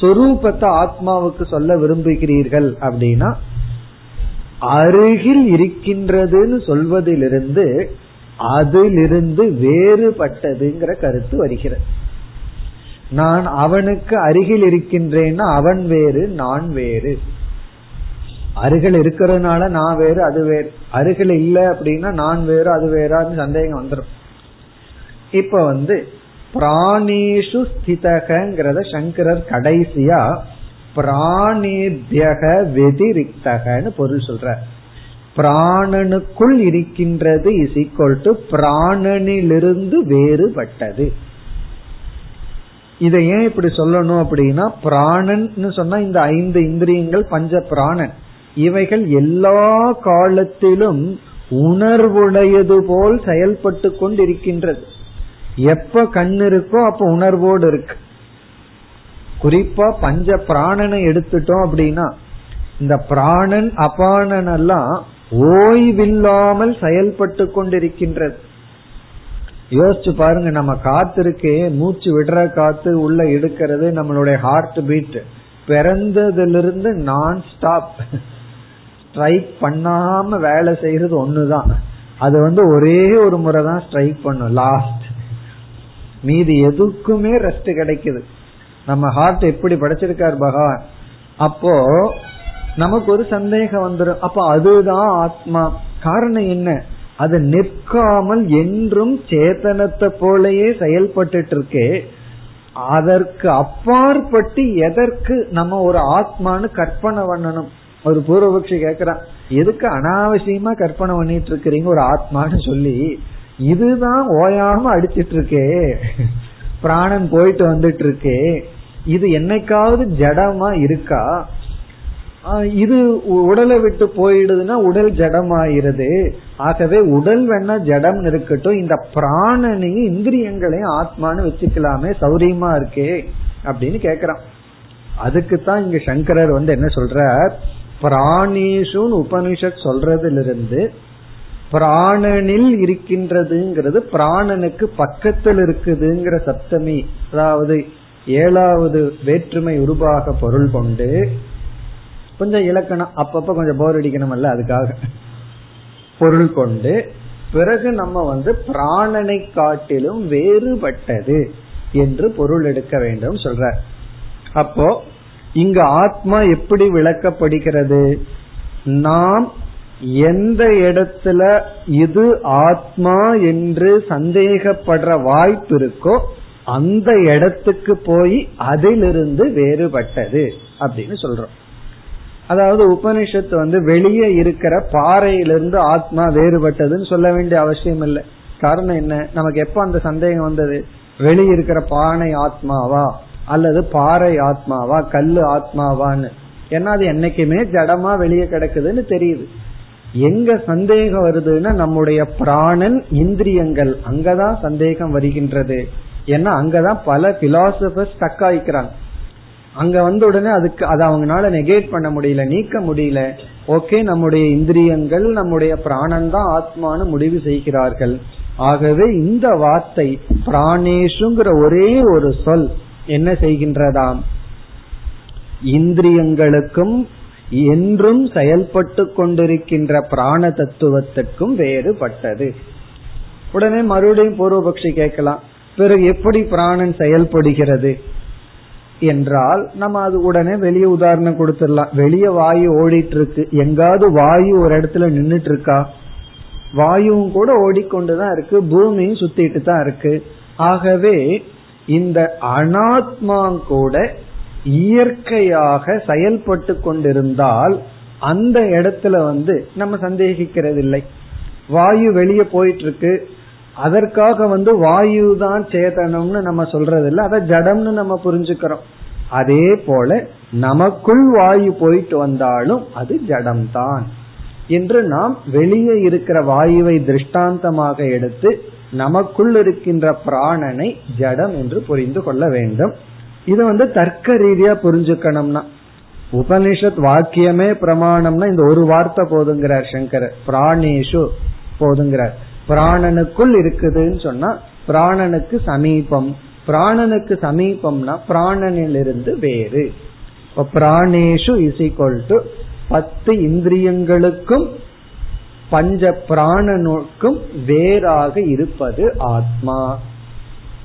சொரூபத்தை ஆத்மாவுக்கு சொல்ல விரும்புகிறீர்கள் அப்படின்னா அருகில் இருக்கின்றதுன்னு சொல்வதிலிருந்து அதிலிருந்து வேறுபட்டதுங்கிற கருத்து வருகிறது. நான் அவனுக்கு அருகில் இருக்கின்றேன்னா அவன் வேறு நான் வேறு. அருகில் இருக்கிறதுனால நான் வேறு அது வேறு. அருகில் இல்லை அப்படின்னா நான் வேறு அது வேறான்னு சந்தேகம் வந்துடும் இப்ப வந்து பிராணேஷு ஸ்திதகங்கிறத சங்கரர் கடைசியா பிராணேபியக வெதிரிக்தகன்னு பொருள் சொல்ற. பிராணனுக்குள் இருக்கின்றது இஸ் ஈக்வல் டு பிராணனிலிருந்து வேறுபட்டது. இதை ஏன் இப்படி சொல்லணும் அப்படின்னா பிராணன் சொன்னா இந்த ஐந்து இந்திரியங்கள் பஞ்ச பிராணன். இவைகள் எல்லா காலத்திலும் உணர்வுடையது போல் செயல்பட்டு கொண்டிருக்கின்றது. எப்ப கண் இருக்கோ அப்ப உணர்வோடு இருக்கு. குறிப்பா பஞ்ச பிராணனை எடுத்துட்டோம் அப்படின்னா இந்த பிராணன் அபானன் எல்லாம் ஓய்வில்லாமல் செயல்பட்டு கொண்டிருக்கின்றது. யோசிச்சு பாருங்க நம்ம காத்திருக்கே மூச்சு விடுற காத்து உள்ள எடுக்கிறது நம்மளுடைய ஹார்ட் பீட் பிறந்ததிலிருந்து நான் ஸ்டாப் ஸ்ட்ரைக் பண்ணாம வேலை செய்யறது ஒண்ணுதான். அது வந்து ஒரே ஒரு முறை தான் ஸ்ட்ரைக் பண்ணும் லாஸ்ட் மீதி எதுக்குமே ரெஸ்ட் கிடைக்குது. நம்ம ஹார்ட் எப்படி படைச்சிருக்கார் பகவான்? அப்போ நமக்கு ஒரு சந்தேகம் வந்துடும் அப்ப அதுதான் ஆத்மா. காரணம் என்ன? அது நிற்காமல் என்றும் சேத்தனத்தை போலயே செயல்பட்டு இருக்கே அதற்கு அப்பாற்பட்டு எதற்கு நம்ம ஒரு ஆத்மான்னு கற்பனை பண்ணணும். ஒரு பூர்வபக்ஷி கேக்குறான் எதுக்கு அனாவசியமா கற்பனை பண்ணிட்டு இருக்கிறீங்க ஒரு ஆத்மான்னு சொல்லி? இதுதான் ஓயாம அடிச்சிட்டு இருக்கே பிராணன் போயிட்டு வந்துட்டு இருக்கே இது என்னைக்காவது ஜடமா இருக்கா? இது உடலை விட்டு போயிடுதுன்னா உடல் ஜடமாயிருது ஆகவே உடல் வேணா ஜடம் இருக்கட்டும். இந்த பிராணனையும் இந்திரியங்களையும் ஆத்மானு வச்சுக்கலாமே சௌரியமா இருக்கே அப்படின்னு கேக்குறான். அதுக்குத்தான் இங்க சங்கரர் வந்து என்ன சொல்ற பிராணேஷுன்னு உபனிஷத் சொல்றதுல இருந்து பிராணனில் இருக்கின்றதுங்கிறது பிராணனுக்கு பக்கத்தில் இருக்குதுங்கிற சப்தமி. அதாவது ஏழாவது வேற்றுமை உருவாக பொருள் கொண்டு கொஞ்சம் இலக்கணம் அப்பப்ப கொஞ்சம் போர் அடிக்கணும்ல அதுக்காக. பொருள் கொண்டு பிறகு நம்ம வந்து பிராணனை காட்டிலும் வேறுபட்டது என்று பொருள் எடுக்க வேண்டும் சொல்ற அப்போ இங்கு ஆத்மா எப்படி விளக்கப்படுகிறது? நாம் எந்த இடத்துல இது ஆத்மா என்று சந்தேகப்படுற வாய்ப்பு இருக்கோ அந்த இடத்துக்கு போய் அதிலிருந்து வேறுபட்டது அப்படின்னு சொல்றோம். அதாவது உபனிஷத்து வந்து வெளியே இருக்கிற பாறையிலிருந்து ஆத்மா வேறுபட்டதுன்னு சொல்ல வேண்டிய அவசியம் இல்லை. காரணம் என்ன? நமக்கு எப்ப அந்த சந்தேகம் வந்தது? வெளியே இருக்கிற பானை ஆத்மாவா? அல்லது பாறை ஆத்மாவா? கல்லு ஆத்மாவான்னு. ஏன்னா அது என்னைக்குமே ஜடமா வெளியே கிடக்குதுன்னு தெரியுது. எங்க சந்தேகம் வருதுன்னா நம்முடைய பிராணன் இந்திரியங்கள். அங்கதான் சந்தேகம் வருகின்றது. ஏன்னா அங்கதான் பல பிலாசபர்ஸ் ஸ்டக் ஆயிக்கிறாங்க. அங்க வந்த உடனே அதுக்கு அதை அவங்களால நெகேட் பண்ண முடியல நீக்க முடியல. ஓகே நம்முடைய இந்திரியங்கள் நம்முடைய பிராணன் தான் ஆத்மானு முடிவு செய்கிறார்கள். ஆகவே இந்த வார்த்தை பிராணேஷுங்கிற ஒரே ஒரு சொல் என்ன செய்கின்றதாம்? இந்திரியங்களுக்கும் என்றும் செயல்பட்டு கொண்டிருக்கின்ற பிராண தத்துவத்திற்கும் வேறுபட்டது. உடனே மறுபடியும் பூர்வபக்ஷி கேட்கலாம். பிறகு எப்படி பிராணன் செயல்படுகிறது என்றால் நம்ம அது உடனே வெளியே உதாரணம் கொடுத்துடலாம். வெளியே வாயு ஓடிட்டு இருக்கு எங்காவது வாயு ஒரு இடத்துல நின்றுட்டு இருக்கா வாயுவும் கூட ஓடிக்கொண்டுதான் இருக்கு. பூமியும் சுத்திட்டு தான் இருக்கு. ஆகவே இந்த அனாத்மா கூட இயற்கையாக செயல்பட்டு கொண்டிருந்தால் அந்த இடத்துல வந்து நம்ம சந்தேகிக்கிறது இல்லை வாயு வெளியே போயிட்டு இருக்கு அதற்காக வந்து வாயு தான் சேதனம்னு நம்ம சொல்றது இல்லை அதை ஜடம்னு நம்ம புரிஞ்சுக்கிறோம். அதே போல நமக்குள் வாயு போயிட்டு வந்தாலும் அது ஜடம்தான். என்று நாம் வெளியே இருக்கிற வாயுவை திருஷ்டாந்தமாக எடுத்து நமக்குள் இருக்கின்ற பிராணனை ஜடம் என்று புரிந்து கொள்ள வேண்டும். இது வந்து தர்க்க ரீதியா புரிஞ்சுக்கணும்னா உபனிஷத் வாக்கியமே பிரமாணம்னா இந்த ஒரு வார்த்தை போதுங்கிறார் சங்கர் பிராணேஷு போதுங்கிறார். பிராணனுக்குள் இருக்குதுன்னு சொன்னா பிராணனுக்கு சமீபம். பிராணனுக்கு சமீபம்னா பிராணனிலிருந்து வேறு. பிராணேஷு இஸ் ஈக்வல் டு பத்து இந்திரியங்களுக்கும் பஞ்ச பிராணனுக்கும் வேறாக இருப்பது ஆத்மா.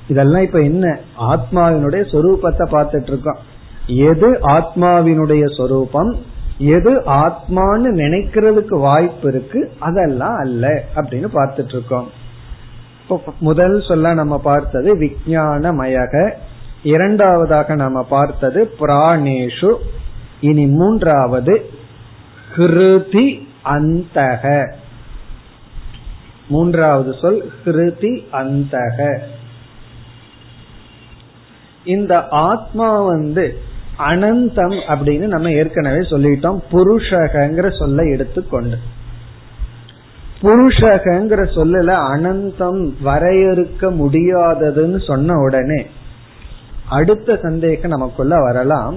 இதெல்லாம் இப்ப என்ன? ஆத்மாவினுடைய சொரூபத்தை பார்த்துட்டு இருக்கோம். எது ஆத்மாவினுடைய சொரூபம்? எது ஆத்மான்னு நினைக்கிறதுக்கு வாய்ப்பு இருக்கு அதெல்லாம் அல்ல அப்படின்னு பார்த்துட்டு இருக்கோம் முதல் சொல்ல நம்ம பார்த்தது விஜயானமயக இரண்டாவதாக நம்ம பார்த்தது பிராணேஷு. இனி மூன்றாவது ஹிருதி அந்தக. மூன்றாவது சொல் ஹிருதி அந்தக. இந்த ஆத்மா வந்து அனந்தம் அப்படின்னு நம்ம ஏற்கனவே சொல்லிட்டோம். புருஷகங்கிற சொல்ல எடுத்துக்கொண்டு. புருஷகங்கிற சொல்லல அனந்தம் வரையறுக்க முடியாததுன்னு சொன்ன உடனே அடுத்த சந்தேகம் நமக்குள்ள வரலாம்.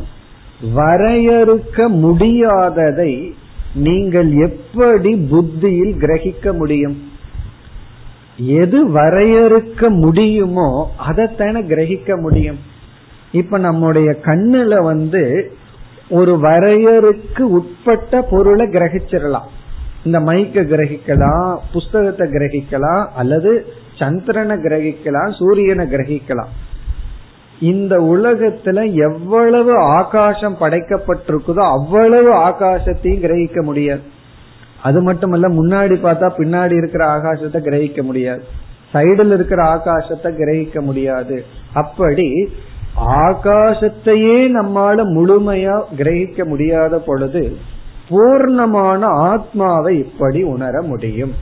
வரையறுக்க முடியாததை நீங்கள் எப்படி புத்தியில் கிரகிக்க முடியும்? எது வரையறுக்க முடியுமோ அதைத்தானே கிரகிக்க முடியும்? இப்ப நம்முடைய கண்ணுல வந்து ஒரு வரையறுக்கு உட்பட்ட பொருளை கிரகிச்சிடலாம். இந்த மைக்க கிரகிக்கலாம் புஸ்தகத்தை கிரகிக்கலாம் அல்லது சந்திரனை கிரகிக்கலாம் சூரியனை கிரகிக்கலாம். இந்த உலகத்துல எவ்வளவு ஆகாசம் படைக்கப்பட்டிருக்குதோ அவ்வளவு ஆகாசத்தையும் கிரகிக்க முடியாது. அது மட்டுமல்ல முன்னாடி பார்த்தா பின்னாடி இருக்கிற ஆகாசத்தை கிரகிக்க முடியாது. சைடுல இருக்கிற ஆகாசத்தை கிரகிக்க முடியாது. அப்படி ஆகாசத்தையே நம்மால முழுமையா கிரகிக்க முடியாத பொழுது பூர்ணமான ஆத்மாவை இப்படி உணர முடியும்.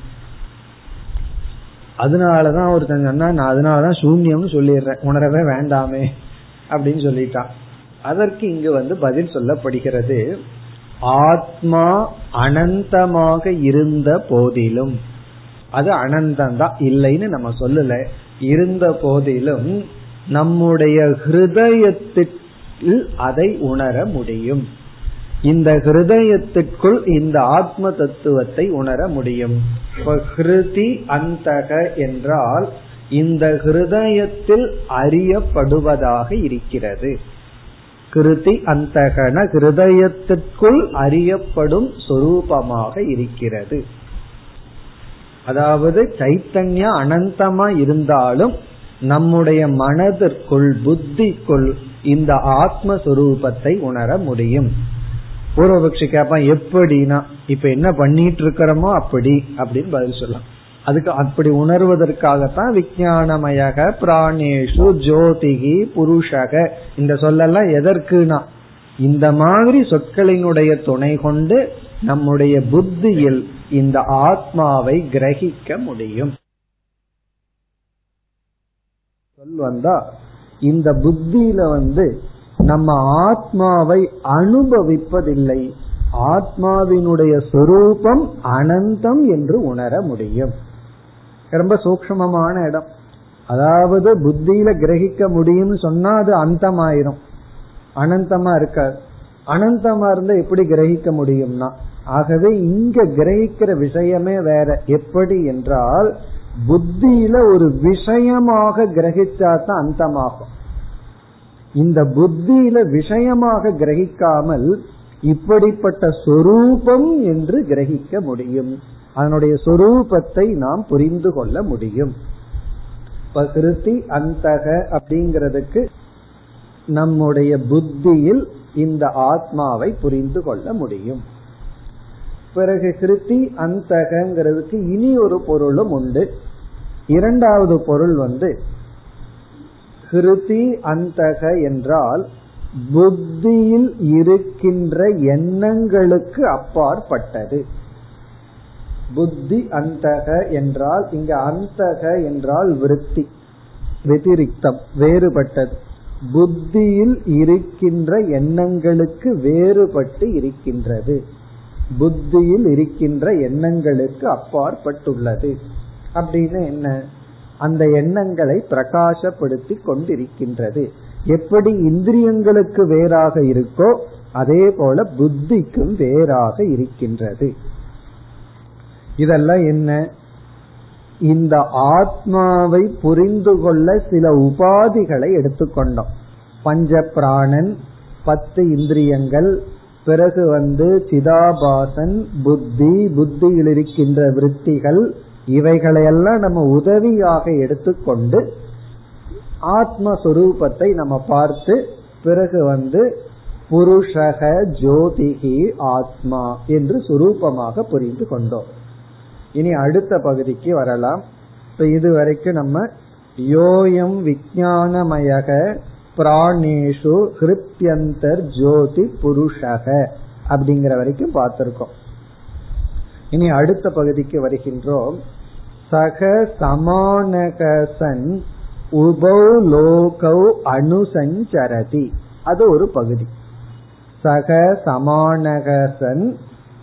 அதனாலதான் ஒருத்தன் சொன்னா நான் அதனாலதான் சூன்யம்னு சொல்லிடுறேன். உணரவே வேண்டாமே அப்படின்னு சொல்லிட்டான். அதற்கு இங்கு வந்து பதில் சொல்லப்படுகிறது ஆத்மா அனந்தமாக இருந்த போதிலும் அது அனந்தம் தான் இல்லைன்னு நம்ம சொல்லல. இருந்த போதிலும் நம்முடைய ஹிருதயத்தில் அதை உணர முடியும். இந்த ஹிருதயத்திற்குள் இந்த ஆத்ம தத்துவத்தை உணர முடியும். ஹிருதி அந்தக என்றால் இந்த ஹிருதயத்தில் அறியப்படுவதாக இருக்கிறது. கிருதி அந்தகன ஹிருதயத்திற்குள் அறியப்படும் சொரூபமாக இருக்கிறது. அதாவது சைத்தன்யா அனந்தமா இருந்தாலும் நம்முடைய மனதிற்குள் புத்திக்குள் இந்த ஆத்மஸ்வரூபத்தை உணர முடியும். பூர்வபக்ஷி கேட்பான் எப்படின்னா இப்ப என்ன பண்ணிட்டு இருக்கிறோமோ அப்படி அப்படின்னு பதில் சொல்லலாம். அதுக்கு அப்படி உணர்வதற்காகத்தான் விஜயானமயக பிராணேஷு ஜோதிகி புருஷக. இந்த சொல்லெல்லாம் எதற்குனா இந்த மாதிரி சொற்களினுடைய துணை கொண்டு நம்முடைய புத்தியில் இந்த ஆத்மாவை கிரகிக்க முடியும். சொல் வந்தா இந்த புத்தியில வந்து நம்ம ஆத்மாவை அனுபவிப்பதில்லை. ஆத்மாவினுடைய சொரூபம் அனந்தம் என்று உணர முடியும். ரொம்ப சூக்மமான இடம். அதாவது புத்தியில கிரகிக்க முடியும்னு சொன்னா அது அந்தமாயிரும். அனந்தமா இருக்காது. அனந்தமா இருந்தா எப்படி கிரகிக்க முடியும்னா ஆகவே இங்க கிரகிக்கிற விஷயமே வேற. எப்படி என்றால் புத்தியில ஒரு விஷயமாக கிரகிச்சா தான் அந்தமாகும். இந்த புத்தியில விஷயமாக கிரகிக்காமல் இப்படிப்பட்ட சொரூபம் என்று கிரகிக்க முடியும். அதனுடைய சொரூபத்தை நாம் புரிந்து கொள்ள முடியும். பிரகிருதி அந்தக அப்படிங்கிறதுக்கு நம்முடைய புத்தியில் இந்த ஆத்மாவை புரிந்து கொள்ள முடியும். பிறகு கிருத்தி அந்தகங்கிறதுக்கு இனி ஒரு பொருளும் உண்டு. இரண்டாவது பொருள் வந்து கிருதி அந்தக என்றால் புத்தியில் இருக்கின்ற எண்ணங்களுக்கு அப்பாற்பட்டது. புத்தி அந்தக என்றால் இங்க அந்தக என்றால் விருத்தி வெதிரிக்தம் வேறுபட்டது. புத்தியில் இருக்கின்ற எண்ணங்களுக்கு வேறுபட்டு இருக்கின்றது. புத்தியில் இருக்கின்ற எண்ணங்களுக்கு அப்பாற்பட்டுள்ளது. அப்படின்னு என்ன? அந்த எண்ணங்களை பிரகாசப்படுத்தி கொண்டிருக்கின்றது. எப்படி இந்திரியங்களுக்கு வேறாக இருக்கோ அதே போல புத்திக்கும் வேறாக இருக்கின்றது. இதெல்லாம் என்ன? இந்த ஆத்மாவை புரிந்து கொள்ள சில உபாதிகளை எடுத்துக்கொண்டோம். பஞ்ச பிராணன் பத்து இந்திரியங்கள் பிறகு வந்து சிதாபாசன் புத்தி புத்தியில் இருக்கின்ற விற்த்திகள் இவைகளையெல்லாம் நம்ம உதவியாக எடுத்துக்கொண்டு ஆத்மஸ்வரூபத்தை நம்ம பார்த்து பிறகு வந்து புருஷக ஜோதிகி ஆத்மா என்று சுரூபமாக புரிந்து கொண்டோம். இனி அடுத்த பகுதிக்கு வரலாம். இப்ப இதுவரைக்கும் நம்ம யோயம் விஜயானமயக பிராணேஷு ஹிருத்யந்தர் ஜோதி புருஷக அப்படிங்கிற வரைக்கும் பார்த்திருக்கோம். இனி அடுத்த பகுதிக்கு வருகின்றோம். சக சமானகசன் உபௌ லோகௌ அனுசஞ்சரதி. அது ஒரு பகுதி. சக சமானகசன்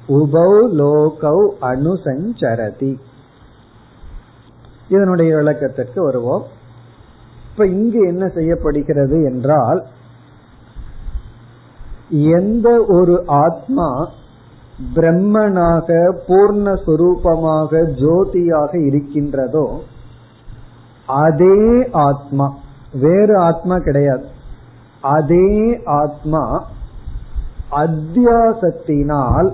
உபௌ லோகௌ அனுசஞ்சரதி. இதனுடைய விளக்கத்திற்கு வருவோம். இப்ப இங்கு என்ன செய்யப்படுகிறது என்றால் எந்த ஒரு ஆத்மா பிரம்மனாக பூர்ணஸ்வரூபமாக ஜோதியாக இருக்கின்றதோ அதே ஆத்மா வேறு ஆத்மா கிடையாது. அதே ஆத்மா அத்தியாசத்தினால்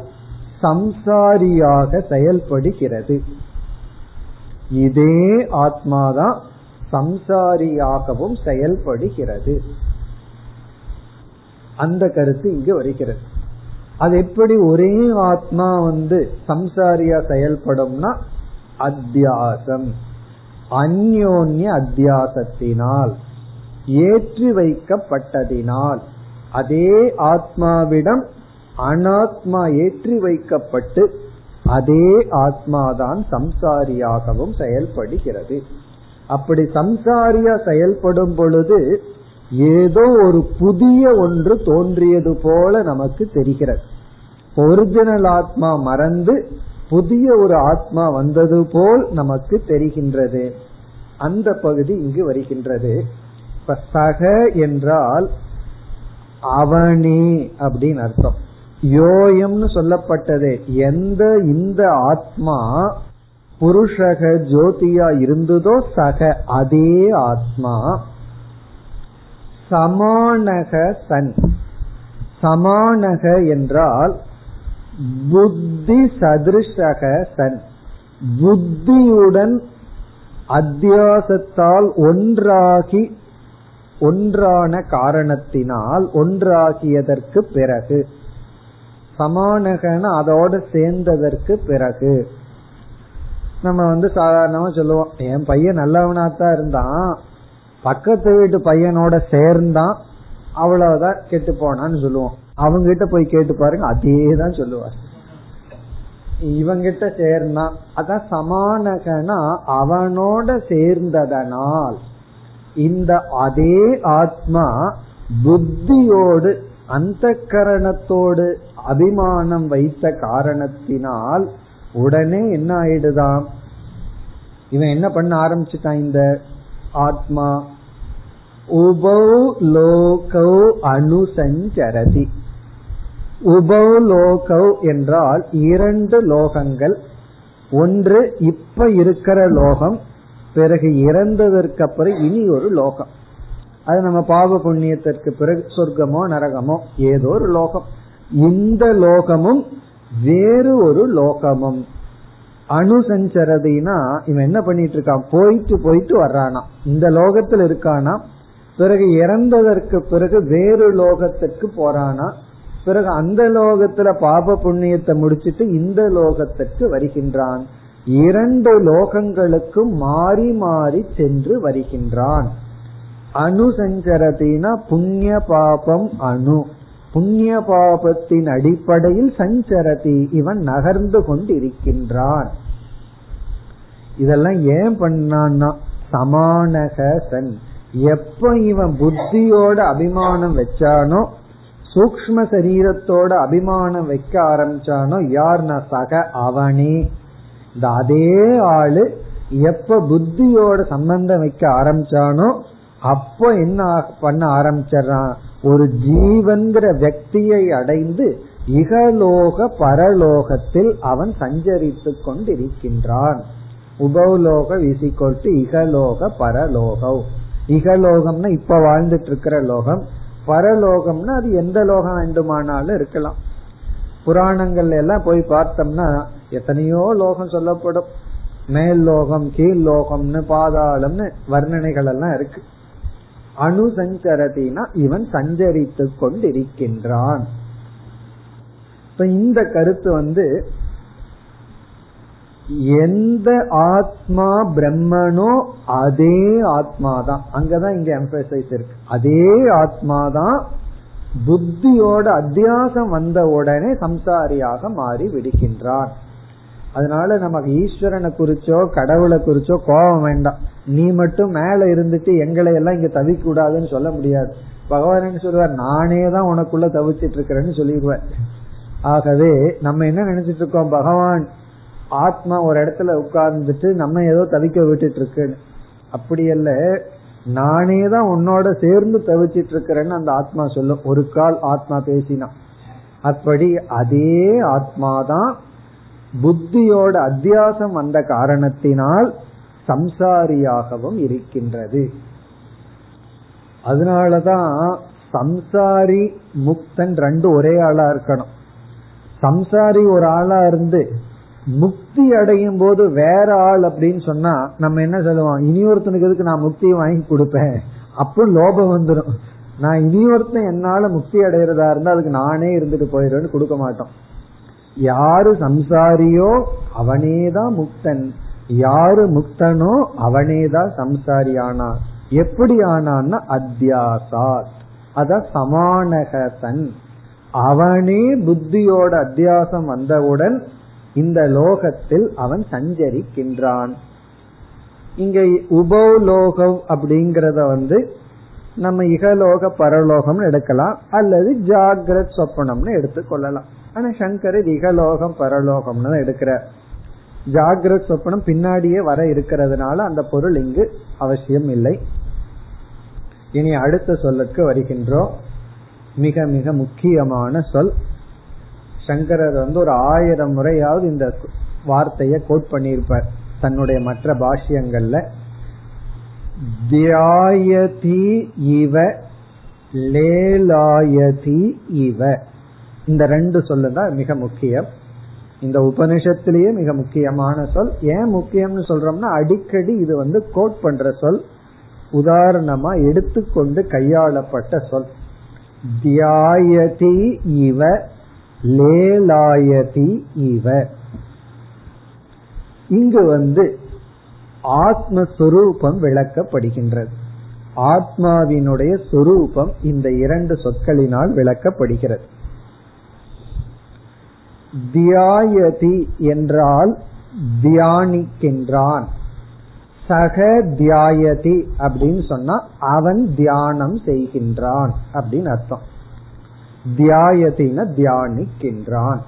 சம்சாரியாக செயல்படுகிறது. இதே ஆத்மாதான் சம்சாரியாகவும் செயல்படுகிறது. அந்த கருத்து இங்கு வருகிறது. அது எப்படி ஒரே ஆத்மா வந்து சம்சாரியா செயல்படும்னா அத்தியாசம். அந்யோன்ய அத்தியாசத்தினால் ஏற்றி வைக்கப்பட்டதினால் அதே ஆத்மாவிடம் அனாத்மா ஏற்றி வைக்கப்பட்டு அதே ஆத்மாதான் சம்சாரியாகவும் செயல்படுகிறது. அப்படி சம்சாரியா செயல்படும் பொழுது ஏதோ ஒரு புதிய ஒன்று தோன்றியது போல நமக்கு தெரிகிறது. ஒரிஜினல் ஆத்மா மறந்து புதிய ஒரு ஆத்மா வந்தது போல் நமக்கு தெரிகின்றது. அந்த பகுதி இங்கு வருகின்றது. இப்ப சக என்றால் அவனே அப்படின்னு அர்த்தம். யோயம்னு சொல்லப்பட்டது. எந்த இந்த ஆத்மா புருஷக ஜோதியா இருந்ததோ சக அதே ஆத்மா. சமானக சன் சமானக என்றால் புத்தி சதிருஷக சன் புத்தியுடன் அத்தியாசத்தால் ஒன்றாகி ஒன்றான காரணத்தினால் ஒன்றாகியதற்கு பிறகு. சமானகன அதோடு சேர்ந்ததற்கு பிறகு. நம்ம வந்து சாதாரணமா சொல்லுவோம் என் பையன் நல்லவனாத்தான் இருந்தான். பக்கத்து வீட்டு பையனோட சேர்ந்தான். அவ்வளவுதான் கெட்டு போனான்னு சொல்லுவோம். அவங்க கிட்ட போய் கேட்டு பாருங்க அதே தான் சொல்லுவார். இவங்கிட்ட சேர்ந்தான். அதான் சமானகனா அவனோட சேர்ந்ததனால் இந்த அதே ஆத்மா புத்தியோடு அந்த கரணத்தோடு அபிமானம் வைத்த காரணத்தினால் உடனே என்ன ஆயிடுதான் இவன் என்ன பண்ண ஆரம்பிச்சுட்டான் இந்த ஆத்மா? உபௌ லோகௌ அனுசஞ்சரதி. உபௌ லோகௌ என்றால் இரண்டு லோகங்கள். ஒன்று இப்ப இருக்கிற லோகம் பிறகு இறந்ததற்கு அப்புறம் இனி ஒரு லோகம். அது நம்ம பாவ புண்ணியத்திற்கு பிறகு சொர்க்கமோ நரகமோ ஏதோ ஒரு லோகம். இந்த லோகமும் வேறு ஒரு லோகமும். அணுசஞ்சரதினா இவன் என்ன பண்ணிட்டு இருக்கான் போயிட்டு போயிட்டு வர்றானா. இந்த லோகத்தில் இருக்கானா? பிறகு இறந்ததற்கு பிறகு வேறு லோகத்துக்கு போறானா? பிறகு அந்த லோகத்துல பாப புண்ணியத்தை முடிச்சிட்டு இந்த லோகத்துக்கு வருகின்றான். இரண்டு லோகங்களுக்கும் மாறி மாறி சென்று வருகின்றான். அணுசஞ்சரதினா புண்ணிய பாபம் அணு. புண்ணிய பாபத்தின் அடிப்படையில் சஞ்சரதி இவன் நகர்ந்து கொண்டிருக்கின்றான். இதெல்லாம் ஏன் பண்ணான்னா சமானக சன். எப்ப இவன் புத்தியோட அபிமானம் வச்சானோ சூக்ம சரீரத்தோட அபிமானம் வைக்க ஆரம்பிச்சானோ யார் சக அவனே. இந்த அதே ஆளு எப்ப புத்தியோட சம்பந்தம் வைக்க ஆரம்பிச்சானோ அப்போ என்ன பண்ண ஆரம்பிச்சான் ஒரு ஜீவன்கிற வக்தியை அடைந்து இகலோக பரலோகத்தில் அவன் சஞ்சரித்து கொண்டிருக்கின்றான். உபவலோக இசிக்கோல் டு இகலோக பரலோகம். இகலோகம்னா இப்ப வாழ்ந்துட்டு இருக்கிற லோகம். பரலோகம்னா அது எந்த லோகம் வேண்டுமானாலும் இருக்கலாம். புராணங்கள்ல எல்லாம் போய் பார்த்தோம்னா எத்தனையோ லோகம் சொல்லப்படும். மேல் லோகம் கீழ் லோகம்னு பாதாளம்னு வர்ணனைகள் எல்லாம் இருக்கு. அணுசஞ்சரதினா இவன் சஞ்சரித்து கொண்டிருக்கின்றான் இப்ப இந்த கருத்து வந்து எந்த ஆத்மா பிரம்மனோ அதே ஆத்மாதான். அங்கதான் இங்க எம்பசைஸ் இருக்கு. அதே ஆத்மாதான் புத்தியோட அத்தியாசம் வந்த உடனே சம்சாரியாக மாறி விடுகின்றான். அதனால நமக்கு ஈஸ்வரனை குறிச்சோ கடவுளை குறிச்சோ கோபம் வேண்டாம். நீ மட்டும் மேல இருந்துட்டு எங்களை எல்லாம் இங்க தவிக்க கூடாதுன்னு சொல்ல முடியாது. பகவான் என்ன சொல்லுவார் நானே தான் உனக்குள்ள தவிச்சிட்டு இருக்கிறேன்னு சொல்லிடுவேன் ஆகவே நம்ம என்ன நினைச்சிட்டு இருக்கோம்? பகவான் ஆத்மா ஒரு இடத்துல உட்கார்ந்துட்டு நம்ம ஏதோ தவிக்க விட்டுட்டு இருக்குன்னு. அப்படி அல்ல நானே தான் உன்னோட சேர்ந்து தவிச்சிட்டு இருக்கிறேன்னு அந்த ஆத்மா சொல்லும். ஒரு கால் ஆத்மா பேசினா. அப்படி அதே ஆத்மாதான் புத்தியோட அத்தியாசம் வந்த காரணத்தினால் சம்சாரியாகவும் இருக்கின்றது. அதனாலதான் சம்சாரி முக்தன் ரெண்டு ஒரே ஆளா இருக்கணும். சம்சாரி ஒரு ஆளா இருந்து முக்தி அடையும் போது வேற ஆள் அப்படின்னு சொன்னா நம்ம என்ன சொல்லுவோம்? இனியொருத்தனுக்கு எதுக்கு நான் முக்தியை வாங்கி கொடுப்பேன்? அப்போ லோபம் வந்துடும் நான் இனியொருத்தன் என்னால முக்தி அடைகிறதா இருந்தா அதுக்கு நானே இருந்துட்டு போயிடுவேன்னு கொடுக்க மாட்டோம். யாரு சம்சாரியோ அவனேதான் முக்தன். யாரு முக்தனோ அவனேதான் சம்சாரி ஆனா எப்படி ஆனான்னா அத்தியாசாத். அத சமானகசன் அவனே புத்தியோட அத்தியாசம் வந்தவுடன் இந்த லோகத்தில் அவன் சஞ்சரிக்கின்றான். இங்க உபோலோகம் அப்படிங்கறத வந்து நம்ம இகலோக பரலோகம்னு எடுக்கலாம் அல்லது ஜாகிரத் சொப்பனம்னு எடுத்துக்கொள்ளலாம். ஆனா சங்கரர் இகலோகம் பரலோகம்னு தான் ஜாகிரத் சொப்பனம் பின்னாடியே வர இருக்கிறதுனால அந்த பொருள் இங்கு அவசியம் இல்லை. இனி அடுத்த சொல்லுக்கு வருகின்றோம். மிக மிக முக்கியமான சொல். சங்கரர் வந்து ஒரு ஆயிரம் முறையாவது இந்த வார்த்தையை கோட் பண்ணியிருப்பார் தன்னுடைய மற்ற பாஷ்யங்கள்ல. தியாயதி இவ லேலாயதி இவ. இந்த ரெண்டு சொல்லு தான் மிக முக்கியம். இந்த உபனிஷத்திலேயே மிக முக்கியமான சொல். ஏன் முக்கியம்னு சொல்றோம்னா அடிக்கடி இது வந்து கோட் பண்ற சொல். உதாரணமா எடுத்துக்கொண்டு கையாளப்பட்ட சொல். தியாயதி இவ லேலாயதி இவ. இங்கு வந்து ஆத்மஸ்வரூபம் விளக்கப்படுகின்றது. ஆத்மாவினுடைய சொரூபம் இந்த இரண்டு சொற்களினால் விளக்கப்படுகிறது. தியாயதி என்றால் தியானிக்கின்றான். சக தியாயதி அப்படின்னு சொன்னா அவன் தியானம் செய்கின்றான் அப்படின்னு அர்த்தம். தியாயத்தின தியானிக்கின்றான்.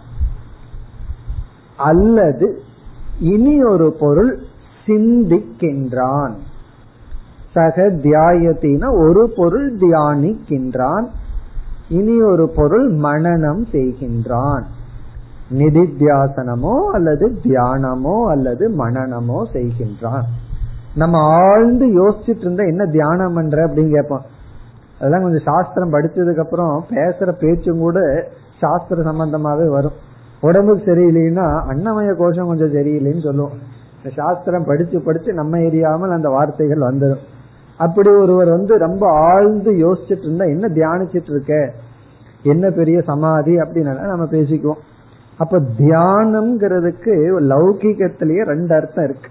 அல்லது இனி ஒரு பொருள் சிந்திக்கின்றான். சக தியாயத்தின ஒரு பொருள் தியானிக்கின்றான். இனி ஒரு பொருள் மனநம் செய்கின்றான். நிதித்தியாசனமோ அல்லது தியானமோ அல்லது மனநமோ செய்கின்றான். நம்ம ஆழ்ந்து யோசிச்சுட்டு இருந்தா என்ன தியானம் பண்ற அப்படின்னு கேட்போம். அதெல்லாம் கொஞ்சம் சாஸ்திரம் படிச்சதுக்கு அப்புறம் பேசுற பேச்சும் கூட சாஸ்திர சம்பந்தமாவே வரும். உடம்புக்கு சரியில்லைன்னா அன்னமய கோஷம் கொஞ்சம் சரியில்லைன்னு சொல்லுவோம். சாஸ்திரம் படிச்சு படிச்சு நம்ம எரியாமல் அந்த வார்த்தைகள் வந்துடும் அப்படி ஒருவர் வந்து ரொம்ப ஆழ்ந்து யோசிச்சுட்டு இருந்தா என்ன தியானிச்சிட்டு இருக்க? என்ன பெரிய சமாதி அப்படின்னு நம்ம பேசிக்குவோம். அப்ப தியானம்ங்கிறதுக்கு லௌகிகத்திலேயே ரெண்டு அர்த்தம் இருக்கு.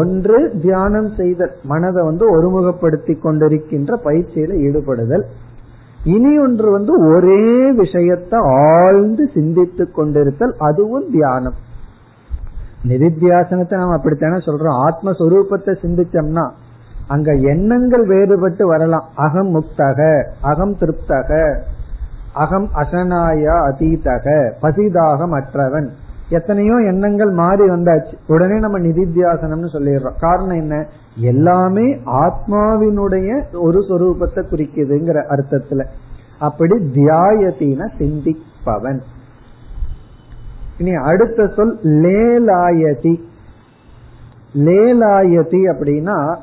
ஒன்று தியானம் செய்தல் மனதை வந்து ஒருமுகப்படுத்தி கொண்டிருக்கின்ற பயிற்சியில ஈடுபடுதல். இனி ஒன்று வந்து ஒரே விஷயத்தை ஆழ்ந்து சிந்தித்து கொண்டிருத்தல் அதுவும் தியானம். நிதித்தியாசனத்தை நாம் அப்படித்தானே சொல்றோம். ஆத்மஸ்வரூபத்தை சிந்திச்சோம்னா அங்க எண்ணங்கள் வேறுபட்டு வரலாம். அகம் முக்தக அகம் திருப்தக. அகம் அசனாயா அதீதக பசிதாகம் அற்றவன். எத்தனையோ எண்ணங்கள் மாறி வந்தாச்சு. உடனே நம்ம நிதித்தியாசனம்னு சொல்லிடுறோம். காரணம் என்ன? எல்லாமே ஆத்மாவினுடைய ஒரு சொரூபத்தை குறிக்குதுங்கிற அர்த்தத்துல. அப்படி தியாயத்தின சிந்திப்பவன். இனி அடுத்த சொல் லேலாயதி. லேலாயதி அப்படின்னா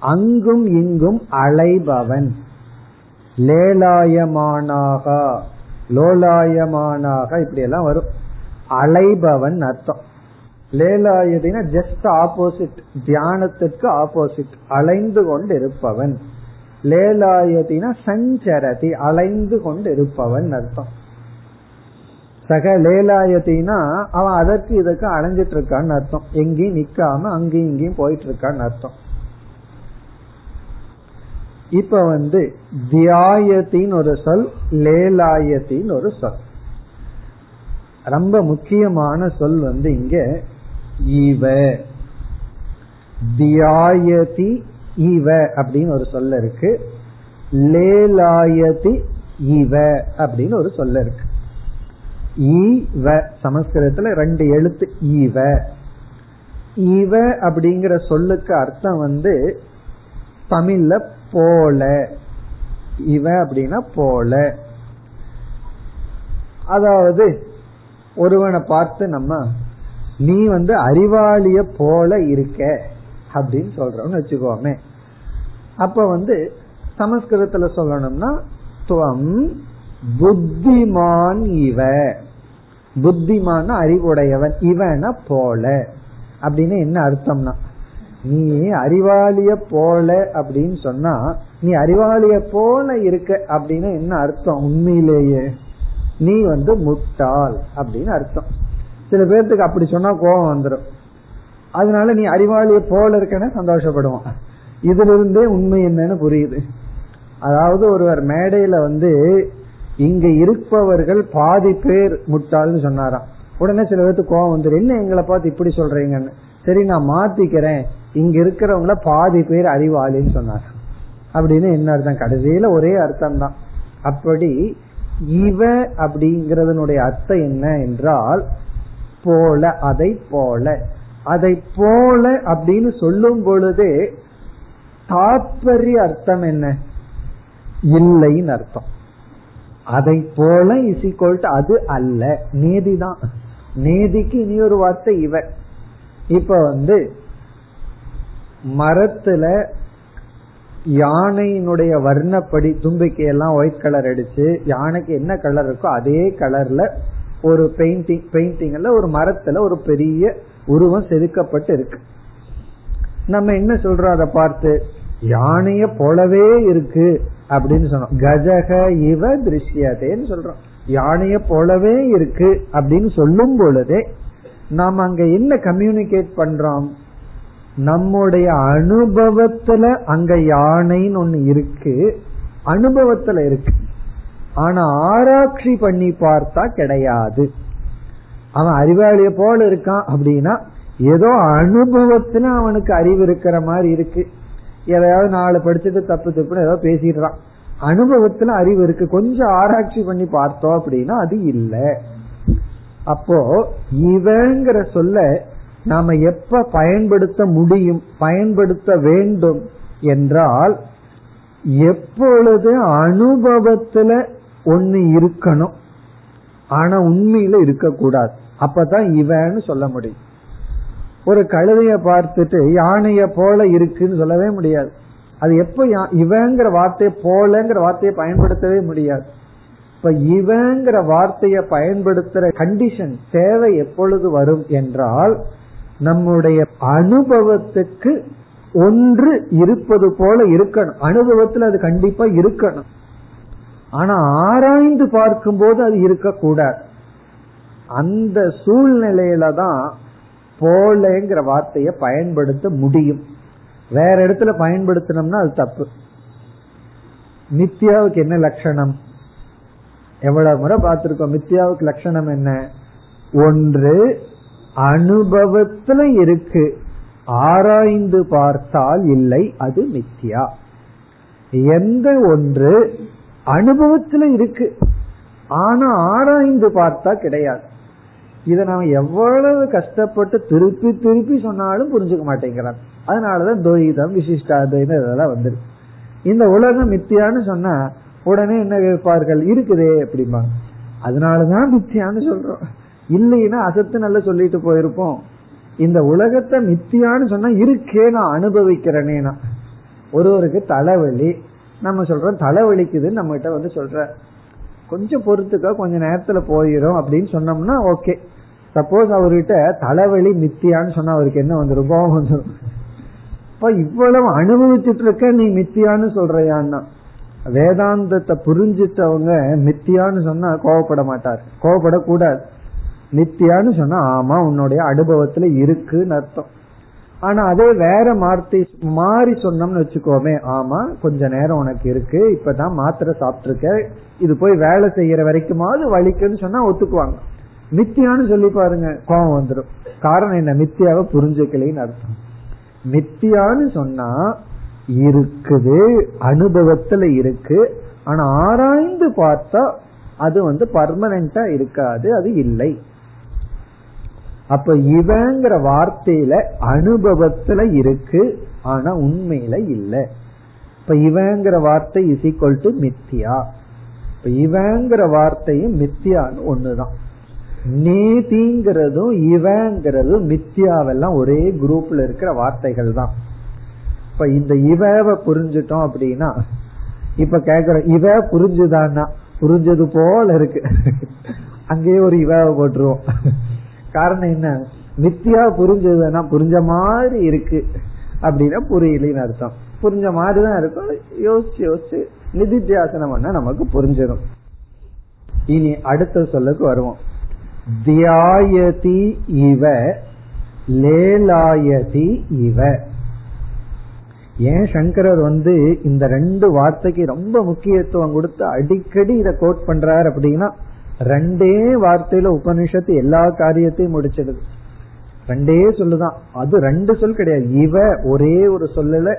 அங்கும் இங்கும் அலைபவன். லேலாயமானாக லோலாயமானாக இப்படி எல்லாம் வரும். அலைபவன் அர்த்தம். லேலாயதினா ஜஸ்ட் ஆப்போசிட் தியானத்திற்கு ஆப்போசிட் அலைந்து கொண்டு இருப்பவன் லேலாயதினா சஞ்சரதி அலைந்து கொண்டு இருப்பவன் அர்த்தம். சக லேலாயத்தினா அவன் அதற்கு இதற்கு அலைஞ்சிட்டு இருக்கான்னு அர்த்தம். எங்கேயும் நிக்காம அங்கேயும் இங்கேயும் போயிட்டு இருக்கான்னு அர்த்தம். இப்ப வந்து தியாயத்தின் ஒரு சொல் லேலாயத்தின் ஒரு சொல். ரொம்ப முக்கியமான சொல் வந்து இங்க இவ. தியாயதி இவ அப்படின்னு ஒரு சொல்ல இருக்கு. லேலாயதி இவ அப்படின்னு ஒரு சொல்ல இருக்கு. ஈவ சமஸ்கிருதத்துல ரெண்டு எழுத்து ஈவ இவ அப்படிங்கிற சொல்லுக்கு அர்த்தம் வந்து தமிழ்ல போல. இவ அப்படின்னா போல. அதாவது ஒருவனை பார்த்து நம்ம நீ வந்து அறிவாளிய போல இருக்க அப்படின்னு சொல்றோம்னு வச்சுக்கோமே. அப்ப வந்து சமஸ்கிருதத்துல சொல்லணும்னா துவம் புத்திமான் இவ. புத்திமான அறிவுடையவன் இவன போல. அப்படின்னு என்ன அர்த்தம்னா நீ அறிவாளிய போல அப்படின்னு சொன்னா நீ அறிவாளிய போல இருக்க அப்படின்னு என்ன அர்த்தம் உண்மையிலேயே? நீ வந்து முட்டாள் அப்படின்னு அர்த்தம். சில பேர்த்துக்கு அப்படி சொன்னா கோபம் வந்துடும் அதனால நீ அறிவாளிய போல இருக்கனே சந்தோஷப்படுவான். இதுல இருந்தே உண்மை என்னன்னு புரியுது. அதாவது ஒருவர் மேடையில வந்து இங்க இருப்பவர்கள் பாதி பேர் முட்டாள்னு சொன்னாராம். உடனே சில பேருக்கு கோபம் வந்துடும் என்ன எங்களை பார்த்து இப்படி சொல்றீங்கன்னு? சரி நான் மாத்திக்கிறேன். இங்க இருக்கிறவங்கள பாதி பேர் அறிவாளின்னு சொன்னார் அப்படின்னு என்ன அர்த்தம்? கடைசியில ஒரே அர்த்தம் தான் அப்படி இவ அப்படிங்கறதனுடைய அர்த்தம் என்ன என்றால் போல அதை போல. அதை போல அப்படின்னு சொல்லும் பொழுது தாற்பரிய அர்த்தம் என்ன? இல்லைன்னு அர்த்தம். அதை போல இசிக்கோல்ட்டு அது அல்ல நேதி தான் நேதிக்கு இனி ஒரு வார்த்தை இவ. இப்ப வந்து மரத்துல யானையினுடைய வர்ணப்படி தும்பிக்கை எல்லாம் ஒயிட் கலர் அடிச்சு யானைக்கு என்ன கலர் இருக்கோ அதே கலர்ல ஒரு பெயிண்டிங் பெயிண்டிங்ல ஒரு மரத்துல ஒரு பெரிய உருவம் செதுக்கப்பட்டு இருக்கு. நம்ம என்ன சொல்றோம் அதை பார்த்து? யானைய போலவே இருக்கு அப்படின்னு சொன்னோம். கஜக இவ திருஷ்யதேன்னு சொல்றோம். யானைய போலவே இருக்கு அப்படின்னு சொல்லும் பொழுதே நாம் அங்க என்ன கம்யூனிகேட் பண்றோம்? நம்முடைய அனுபவத்துல அங்க யானைன்னு ஒண்ணு இருக்கு. அனுபவத்துல இருக்கு. ஆனா ஆராய்ச்சி பண்ணி பார்த்தா கிடையாது. அவன் அறிவாளிய போல இருக்கான் அப்படின்னா ஏதோ அனுபவத்துல அவனுக்கு அறிவு இருக்கிற மாதிரி இருக்கு. எதையாவது நாலு படிச்சுட்டு தப்பு தப்புன்னு ஏதோ பேசிடுறான். அனுபவத்துல அறிவு இருக்கு. கொஞ்சம் ஆராய்ச்சி பண்ணி பார்த்தோம் அப்படின்னா அது இல்லை. அப்போ இவங்கிற சொல்ல நாம எப்ப பயன்படுத்த முடியும் பயன்படுத்த வேண்டும் என்றால் எப்பொழுது அனுபவத்துல ஒன்னு இருக்கணும். ஆனா உண்மையில இருக்கக்கூடாது. அப்பதான் இவன்னு சொல்ல முடியும். ஒரு கழுதைய பார்த்துட்டு யானைய போல இருக்குன்னு சொல்லவே முடியாது. அது எப்ப இவங்கிற வார்த்தையை போலங்கிற வார்த்தையை பயன்படுத்தவே முடியாது. இப்ப இவங்கிற வார்த்தையை பயன்படுத்துற கண்டிஷன் தேவை எப்பொழுது வரும் என்றால் நம்முடைய அனுபவத்துக்கு ஒன்று இருப்பது போல இருக்கணும். அனுபவத்தில் அது கண்டிப்பா இருக்கணும். ஆனா ஆராய்ந்து பார்க்கும்போது அது இருக்கக்கூடாது. அந்த சூழ்நிலையில தான் போலங்கிற வார்த்தையை பயன்படுத்த முடியும். வேற இடத்துல பயன்படுத்தினோம்னா அது தப்பு. நித்யாவுக்கு என்ன லட்சணம்? எவ்வளவு முறை பார்த்திருக்கோம் மித்யாவுக்கு லட்சணம் என்ன? ஒன்று அனுபவத்துல இருக்கு. ஆராய்ந்து பார்த்தால் இல்லை அது மித்யா எந்த ஒன்று அனுபவத்துல இருக்கு. ஆனா ஆராய்ந்து பார்த்தா கிடையாது. இதை நாம எவ்வளவு கஷ்டப்பட்டு திருப்பி திருப்பி சொன்னாலும் புரிஞ்சுக்க மாட்டேங்கிறான். அதனாலதான் துவைதம் விசிஷ்டாத்வைதம் இதெல்லாம் வந்துருக்கு இந்த உலகம் மித்தியான்னு சொன்னா உடனே என்ன கேட்பார்கள்? இருக்குதே அப்படிம்பாங்க. அதனாலதான் மித்தியான்னு சொல்றோம். இல்லைன்னா அசத்து நல்லா சொல்லிட்டு போயிருப்போம். இந்த உலகத்தை மித்தியான்னு சொன்னா இருக்கே நான் அனுபவிக்கிறேனேனா ஒருவருக்கு தலைவலி. நம்ம சொல்றோம் தலைவலிக்குதுன்னு நம்ம கிட்ட வந்து சொல்ற. கொஞ்சம் பொறுத்துக்க கொஞ்ச நேரத்துல போயிடும் அப்படின்னு சொன்னோம்னா ஓகே. சப்போஸ் அவர்கிட்ட தலைவலி மித்தியான்னு சொன்னா அவருக்கு என்ன வந்துடும் கோபம் வந்துடும் இப்ப இவ்வளவு அனுபவிச்சுட்டு இருக்க நீ மித்தியான்னு சொல்றியான்னா? வேதாந்தத்தை புரிஞ்சிட்டவங்க மித்தியான்னு சொன்னா கோவப்பட மாட்டார். கோவப்படக்கூடாது. நித்தியான்னு சொன்னா ஆமா உன்னுடைய அனுபவத்துல இருக்குன்னு அர்த்தம். ஆனா அதே வேற மாற்றி மாறி சொன்னோம்னு வச்சுக்கோமே ஆமா கொஞ்ச நேரம் உனக்கு இருக்கு இப்பதான் மாத்திரை சாப்பிட்டுருக்க இது போய் வேலை செய்யற வரைக்குமாவது வலிக்குன்னு சொன்னா ஒத்துக்குவாங்க. மித்தியான்னு சொல்லி பாருங்க கோபம் வந்துடும் காரணம் என்ன? மித்தியாவை புரிஞ்சுக்கலைன்னு அர்த்தம். மித்தியான்னு சொன்னா இருக்குது அனுபவத்துல இருக்கு ஆனா ஆராய்ந்து பார்த்தா அது வந்து பர்மனண்டா இருக்காது அது இல்லை. அப்ப இவங்கிற வார்த்தையில அனுபவத்துல இருக்கு ஆனா உண்மையில இல்லை. இப்ப இவங்கிற வார்த்தை இஸ் ஈக்வல் டு மித்தியா. இப்ப இவங்கிற வார்த்தையும் மித்தியான்னு ஒண்ணுதான். நீதிங்கிறதும் இவங்கிறதும் மித்தியாவெல்லாம் ஒரே குரூப்ல இருக்கிற வார்த்தைகள் தான் இப்ப இந்த இவவை புரிஞ்சுட்டோம் அப்படின்னா இப்ப கேக்குற இவ புரிஞ்சுதான்னா புரிஞ்சது போல இருக்கு. அங்கேயே ஒரு இவ போட்டுருவோம். காரணம் என்ன? மித்தியா புரிஞ்சதுன்னா புரிஞ்ச மாதிரி இருக்கு. அப்படின்னா புரியலன்னு அர்த்தம். புரிஞ்ச மாதிரிதான் இருக்கும். யோசிச்சு யோசிச்சு நிதித்தியாசனம் பண்ணா நமக்கு புரிஞ்சிடும். இனி அடுத்த சொல்லுக்கு வருவோம். தியாயதி இவ லேலாயதி இவ. ஏன் சங்கரர் வந்து இந்த ரெண்டு வார்த்தைக்கு ரொம்ப முக்கியத்துவம் கொடுத்து அடிக்கடி இதை கோட் பண்றார் அப்படின்னா ரெண்டே வார்த்தையில உபனிஷத்து எல்லா காரியத்தையும் முடிச்சிடுது ரெண்டே சொல்லுதான். அது ரெண்டு சொல் கிடையாது. இவ ஒரே ஒரு சொல்லல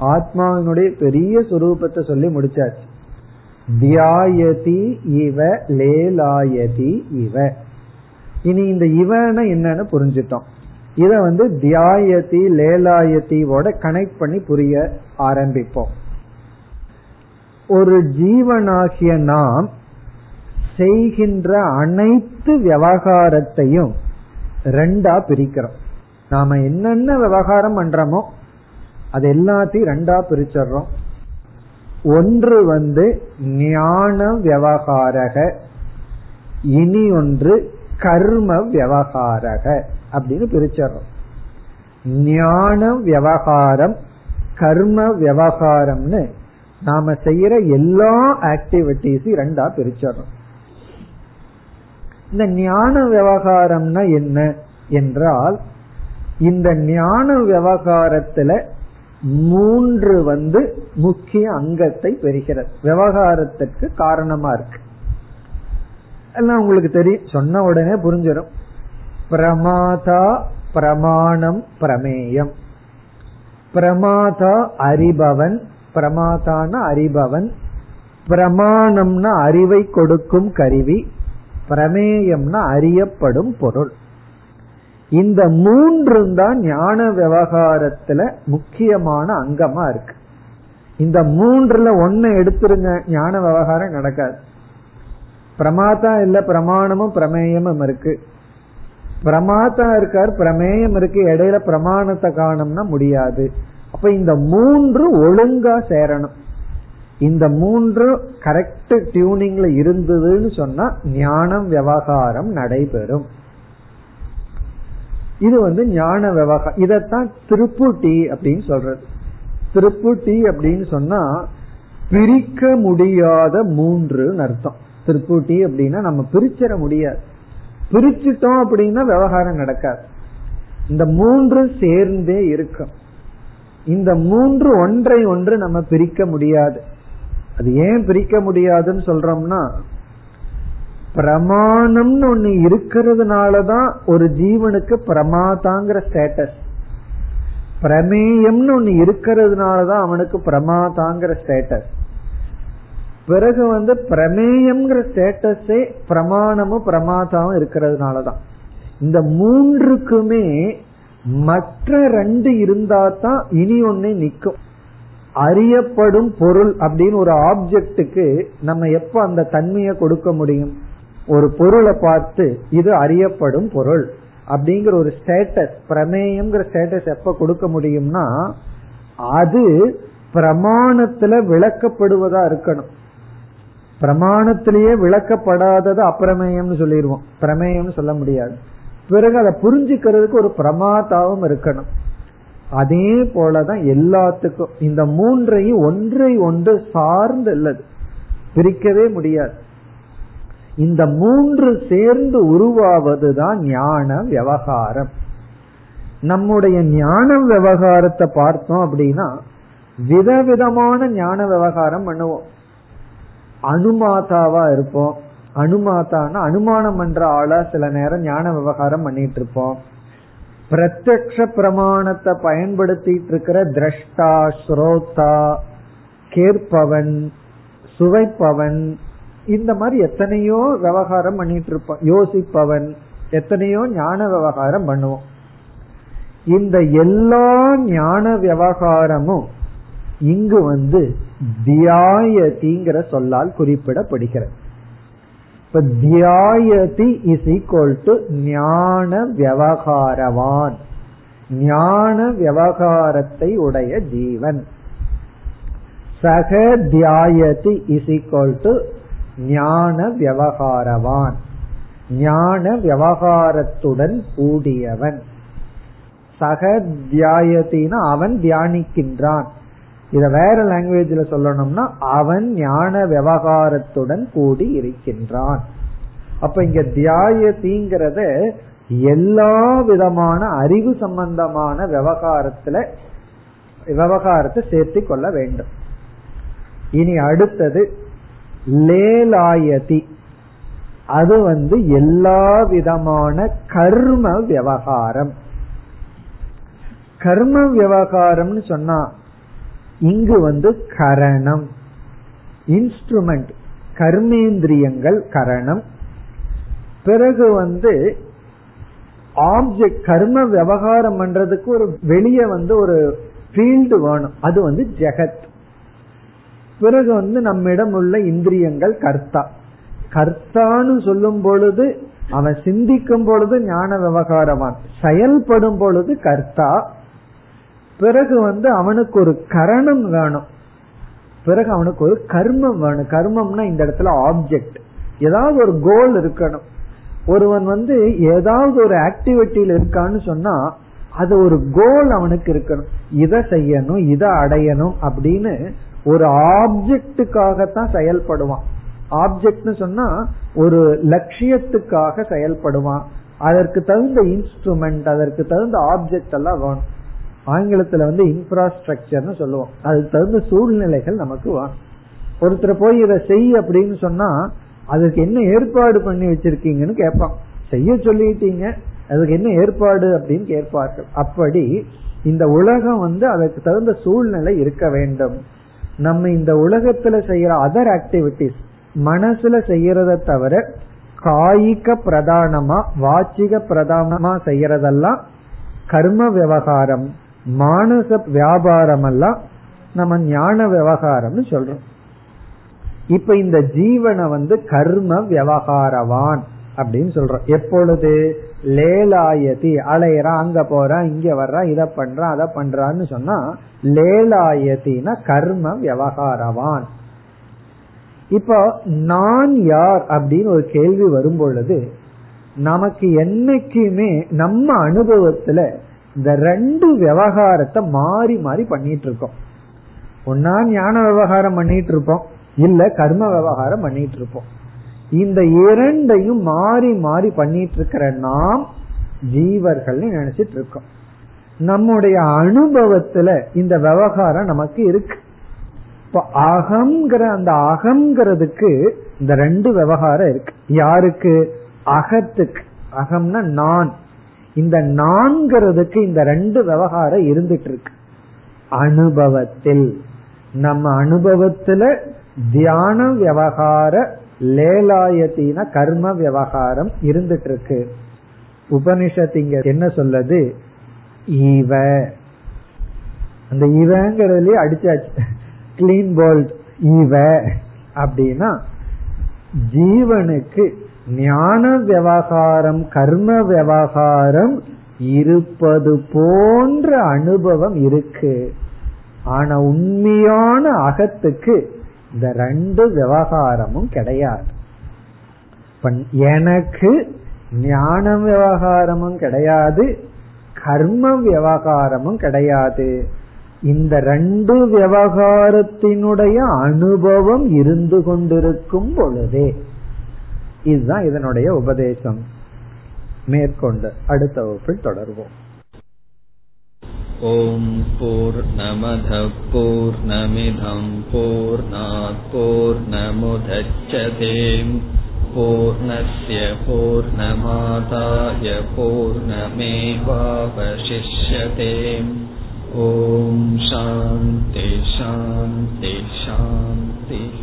ஆத்மாவினுடைய பெரிய சுரூபத்தை சொல்லி முடிச்சாச்சு. தியாயதி இவ லேலாயதி இவ. இனி இந்த இவன என்னன்னு புரிஞ்சிட்டோம். இத வந்து தியாயதி லேலாயத்தியோட கனெக்ட் பண்ணி புரிய ஆரம்பிப்போம். ஒரு ஜீவனாகிய நாம் செய்கின்ற அனைத்து விவகாரத்தையும் ரெண்டா பிரிக்கிறோம். நாம என்னென்ன விவகாரம் பண்றோமோ அது எல்லாத்தையும் ரெண்டா பிரிச்சிடுறோம். ஒன்று வந்து ஞான விவகாரக இனி ஒன்று கர்ம விவகாரக அப்படின்னு பிரிச்சிடுறோம். ஞான விவகாரம் கர்ம விவகாரம்னு நாம செய்யற எல்லா ஆக்டிவிட்டிஸையும் ரெண்டா பிரிச்சிடுறோம். இந்த ஞான விவகாரம்னா என்ன என்றால் இந்த ஞான விவகாரத்துல மூன்று வந்து முக்கிய அங்கத்தை பெறுகிறது. விவகாரத்துக்கு காரணமா இருக்கு. எல்லாம் உங்களுக்கு தெரியும். சொன்ன உடனே புரிஞ்சிடும். பிரமாதா பிரமாணம் பிரமேயம். பிரமாதா அறிபவன் பிரமாதான அறிபவன் பிரமாணம்னா அறிவை கொடுக்கும் கருவி பிரமேயம்னா அறியப்படும் பொருள். இந்த மூன்று தான் ஞான விவகாரத்துல முக்கியமான அங்கமா இருக்கு. இந்த மூன்றுல ஒன்னு எடுத்துருங்க ஞான விவகாரம் நடக்காது. பிரமாதா இல்ல பிரமாணமும் பிரமேயமும் இருக்கு. பிரமாதா இருக்கார் பிரமேயம் இருக்கு இடையில பிரமாணத்தை காணும்னா முடியாது. அப்ப இந்த மூன்று ஒழுங்கா சேரணும். இந்த மூன்று கரெக்ட் டியூனிங்ல இருந்ததுன்னு சொன்னா ஞானம் விவகாரம் நடைபெறும். இது வந்து ஞான விவகாரம் இதத்தான் திருப்புட்டி அப்படின்னு சொல்றது. திருப்புட்டி அப்படின்னு சொன்னா பிரிக்க முடியாத மூன்று அர்த்தம். திருப்புட்டி அப்படின்னா நம்ம பிரிச்சிட முடியாது. பிரிச்சுட்டோம் அப்படின்னா விவகாரம் நடக்காது. இந்த மூன்று சேர்ந்தே இருக்கும். இந்த மூன்று ஒன்றை ஒன்று நம்ம பிரிக்க முடியாது. அது ஏன் பிரிக்க முடியாதுன்னு சொல்றோம்னா பிரமாணம்னு ஒண்ணு இருக்கிறதுனாலதான் ஒரு ஜீவனுக்கு பிரமாதாங்கிற ஸ்டேட்டஸ் பிரமேயம்னு ஒண்ணு இருக்கிறதுனாலதான் அவனுக்கு பிரமாதாங்கிற ஸ்டேட்டஸ் பிறகு வந்து பிரமேயம்ங்கிற ஸ்டேட்டஸே பிரமாணமும் பிரமாதாவும் இருக்கிறதுனாலதான். இந்த மூன்றுக்குமே மற்ற ரெண்டு இருந்தா தான் இனி ஒன்னே நிக்கும். அறியப்படும் பொருள் அப்படின்னு ஒரு ஆப்ஜெக்டுக்கு நம்ம எப்ப அந்த தன்மையை கொடுக்க முடியும்? ஒரு பொருளை பார்த்து இது அறியப்படும் பொருள் அப்படிங்கிற ஒரு ஸ்டேட்டஸ் பிரமேயம்ங்கிற ஸ்டேட்டஸ் எப்ப கொடுக்க முடியும்னா அது பிரமாணத்துல விளக்கப்படுவதா இருக்கணும். பிரமாணத்திலேயே விளக்கப்படாதது அப்பிரமேயம்னு சொல்லிடுவோம். பிரமேயம்னு சொல்ல முடியாது. பிறகு அதை புரிஞ்சுக்கிறதுக்கு ஒரு பிரமாதாவும் இருக்கணும். அதே போலதான் எல்லாத்துக்கும். இந்த மூன்றையும் ஒன்றை ஒன்று சார்ந்து இல்லது பிரிக்கவே முடியாது. இந்த மூன்று சேர்ந்து உருவாவதுதான் ஞான விவகாரம். நம்முடைய ஞான விவகாரத்தை பார்த்தோம் அப்படின்னா விதவிதமான ஞான விவகாரம் பண்ணுவோம். அனுமாதாவா இருப்போம். அனுமாதான்னா அனுமானம் பண்ற ஆளா சில நேரம் ஞான விவகாரம் பண்ணிட்டு இருப்போம். பிரத்யக்ஷ பிரமாணத்தை பயன்படுத்திட்டு இருக்கிற திரஷ்டா ஸ்ரோதா கேட்பவன் சுவைப்பவன் இந்த மாதிரி எத்தனையோ விவகாரம் பண்ணிட்டு இருப்பான் யோசிப்பவன் எத்தனையோ ஞான விவகாரம் பண்ணுவோம். இந்த எல்லா ஞான விவகாரமும் இங்கு வந்து தியாயதிங்கிற சொல்லால் குறிப்பிடப்படுகிறது. இப்ப தியாயதி இஸ் ஈக்வல் டு ஞான விவகாரவான். ஞான விவகாரத்தை உடைய ஜீவன். சக தியாயதி இஸ் ஈக்வல் டு ஞான விவகாரவான். ஞான விவகாரத்துடன் கூடியவன். சக தியாயத்தின அவன் தியானிக்கின்றான். இத வேற லாங்குவேஜ்ல சொல்லணும்னா அவன் ஞான விவகாரத்துடன் கூடி இருக்கின்றான். அப்ப இங்க தியாயத்திங்கிறத எல்லா விதமான அறிவு சம்பந்தமான விவகாரத்துல விவகாரத்தை சேர்த்து கொள்ள வேண்டும். இனி அடுத்தது லேலாயதி. அது வந்து எல்லா விதமான கர்ம விவகாரம். கர்ம விவகாரம்னு சொன்னா இங்கு வந்து கரணம். இன்ஸ்ட்ருமெண்ட் கர்மேந்திரியங்கள் கரணம். பிறகு வந்து ஆப்ஜெக்ட் கர்ம விவகாரம் பண்றதுக்கு ஒரு வெளியே வந்து ஒரு ஃபீல்டு வேணும். அது வந்து ஜெகத். பிறகு வந்து நம்மிடம் உள்ள இந்திரியங்கள் கர்த்தா. கர்த்தான்னு சொல்லும் பொழுது அவன் சிந்திக்கும் பொழுது ஞான விவகாரமான். செயல்படும் பொழுது கர்த்தா. பிறகு வந்து அவனுக்கு ஒரு கரணம் வேணும். பிறகு அவனுக்கு ஒரு கர்மம் வேணும். கர்மம்னா இந்த இடத்துல ஆப்ஜெக்ட் ஏதாவது ஒரு கோல் இருக்கணும். ஒருவன் வந்து ஏதாவது ஒரு ஆக்டிவிட்டியில இருக்கான்னு சொன்னா அது ஒரு கோல் அவனுக்கு இருக்கணும். இதை செய்யணும் இதை அடையணும் அப்படின்னு ஒரு ஆப்ஜெக்டுக்காகத்தான் செயல்படுவான். ஆப்ஜெக்ட்னு சொன்னா ஒரு லட்சியத்துக்காக செயல்படுவான். அதற்கு தகுந்த இன்ஸ்ட்ருமெண்ட் அதற்கு தகுந்த ஆப்ஜெக்ட் எல்லாம் வேணும். ஆங்கிலத்துல வந்து இன்ஃப்ராஸ்ட்ரக்சர்னு சொல்லுவோம். அதுக்கு தகுந்த சூழ்நிலைகள் நமக்கு வரும். ஒருத்தர் போய் இதை செய் அப்படின்னு சொன்னா அதுக்கு என்ன ஏற்பாடு பண்ணி வச்சிருக்கீங்கன்னு கேட்பான். செய்ய சொல்லிட்டீங்க அதுக்கு என்ன ஏற்பாடு அப்படின்னு கேட்பார்கள். அப்படி இந்த உலகம் வந்து அதற்கு தகுந்த சூழ்நிலை இருக்க வேண்டும். நம்ம இந்த உலகத்துல செய்யற அதர் ஆக்டிவிட்டிஸ் மனசுல செய்யறத தவிர காய்க பிரதானமா வாச்சிக பிரதானமா செய்யறதெல்லாம் கர்ம விவகாரம். மானச வியாபாரம் எல்லாம் நம்ம ஞான விவகாரம்னு சொல்றோம். இப்ப இந்த ஜீவனை வந்து கர்ம விவகாரவான் அப்படின்னு சொல்றோம். எப்பொழுது? லேலாயதி அலையறான் அங்க போறான் இங்க வர்றான் இத பண்றான் அதை பண்றான்னு சொன்னா லேலாயத்தினா கர்ம விவகாரவான். இப்போ நான் யார் அப்படின்னு ஒரு கேள்வி வரும் பொழுது நமக்கு என்னைக்குமே நம்ம அனுபவத்துல இந்த ரெண்டு விவகாரத்தை மாறி மாறி பண்ணிட்டு இருக்கோம் ஒன்னா ஞான விவகாரம் பண்ணிட்டு இருப்போம் இல்ல கர்ம விவகாரம் பண்ணிட்டு இருப்போம் இந்த இரண்டையும் மாறி மாறி பண்ணிட்டு இருக்கிற நாம் ஜீவர்கள் நினைச்சிட்டு இருக்கோம் நம்முடைய அனுபவத்துல இந்த விவகாரம் நமக்கு இருக்கு. இப்ப அகங்கிற அந்த அகங்கிறதுக்கு இந்த ரெண்டு விவகாரம் இருக்கு. யாருக்கு? அகத்துக்கு. அகம்னா நான். இந்த நான்கிறதுக்கு இந்த ரெண்டு விவகாரம் இருந்துட்டு இருக்கு அனுபவத்தில். நம்ம அனுபவத்துல தியான விவகார லேலாயத்தின கர்ம விவகாரம் இருந்துட்டு இருக்கு உபனிஷத் இங்க என்ன சொல்லுது? இவ அந்த இவங்கிறதுலயே அடிச்சாச்சு. கிளீன் போல்ட் இவ அப்படின்னா ஜீவனுக்கு ஞான விவகாரம் கர்ம விவகாரம் இருப்பது போன்ற அனுபவம் இருக்கு. ஆனா உண்மையான அகத்துக்கு இந்த ரெண்டு விவகாரமும் கிடையாது. எனக்கு ஞான விவகாரமும் கிடையாது கர்ம விவகாரமும் கிடையாது. இந்த ரெண்டு விவகாரத்தினுடைய அனுபவம் இருந்து கொண்டிருக்கும் பொழுதே இதுதான் இதனுடைய உபதேசம் மேற்கொண்டு அடுத்த வகுப்பில் தொடர்வோம் ॐ पूर्णमधः पूर्णमिधं पूर्णात् पूर्णस्य पूर्णमादाय पूर्णमेवावशिष्यते ॐ शान्ति शान्ति शान्तिः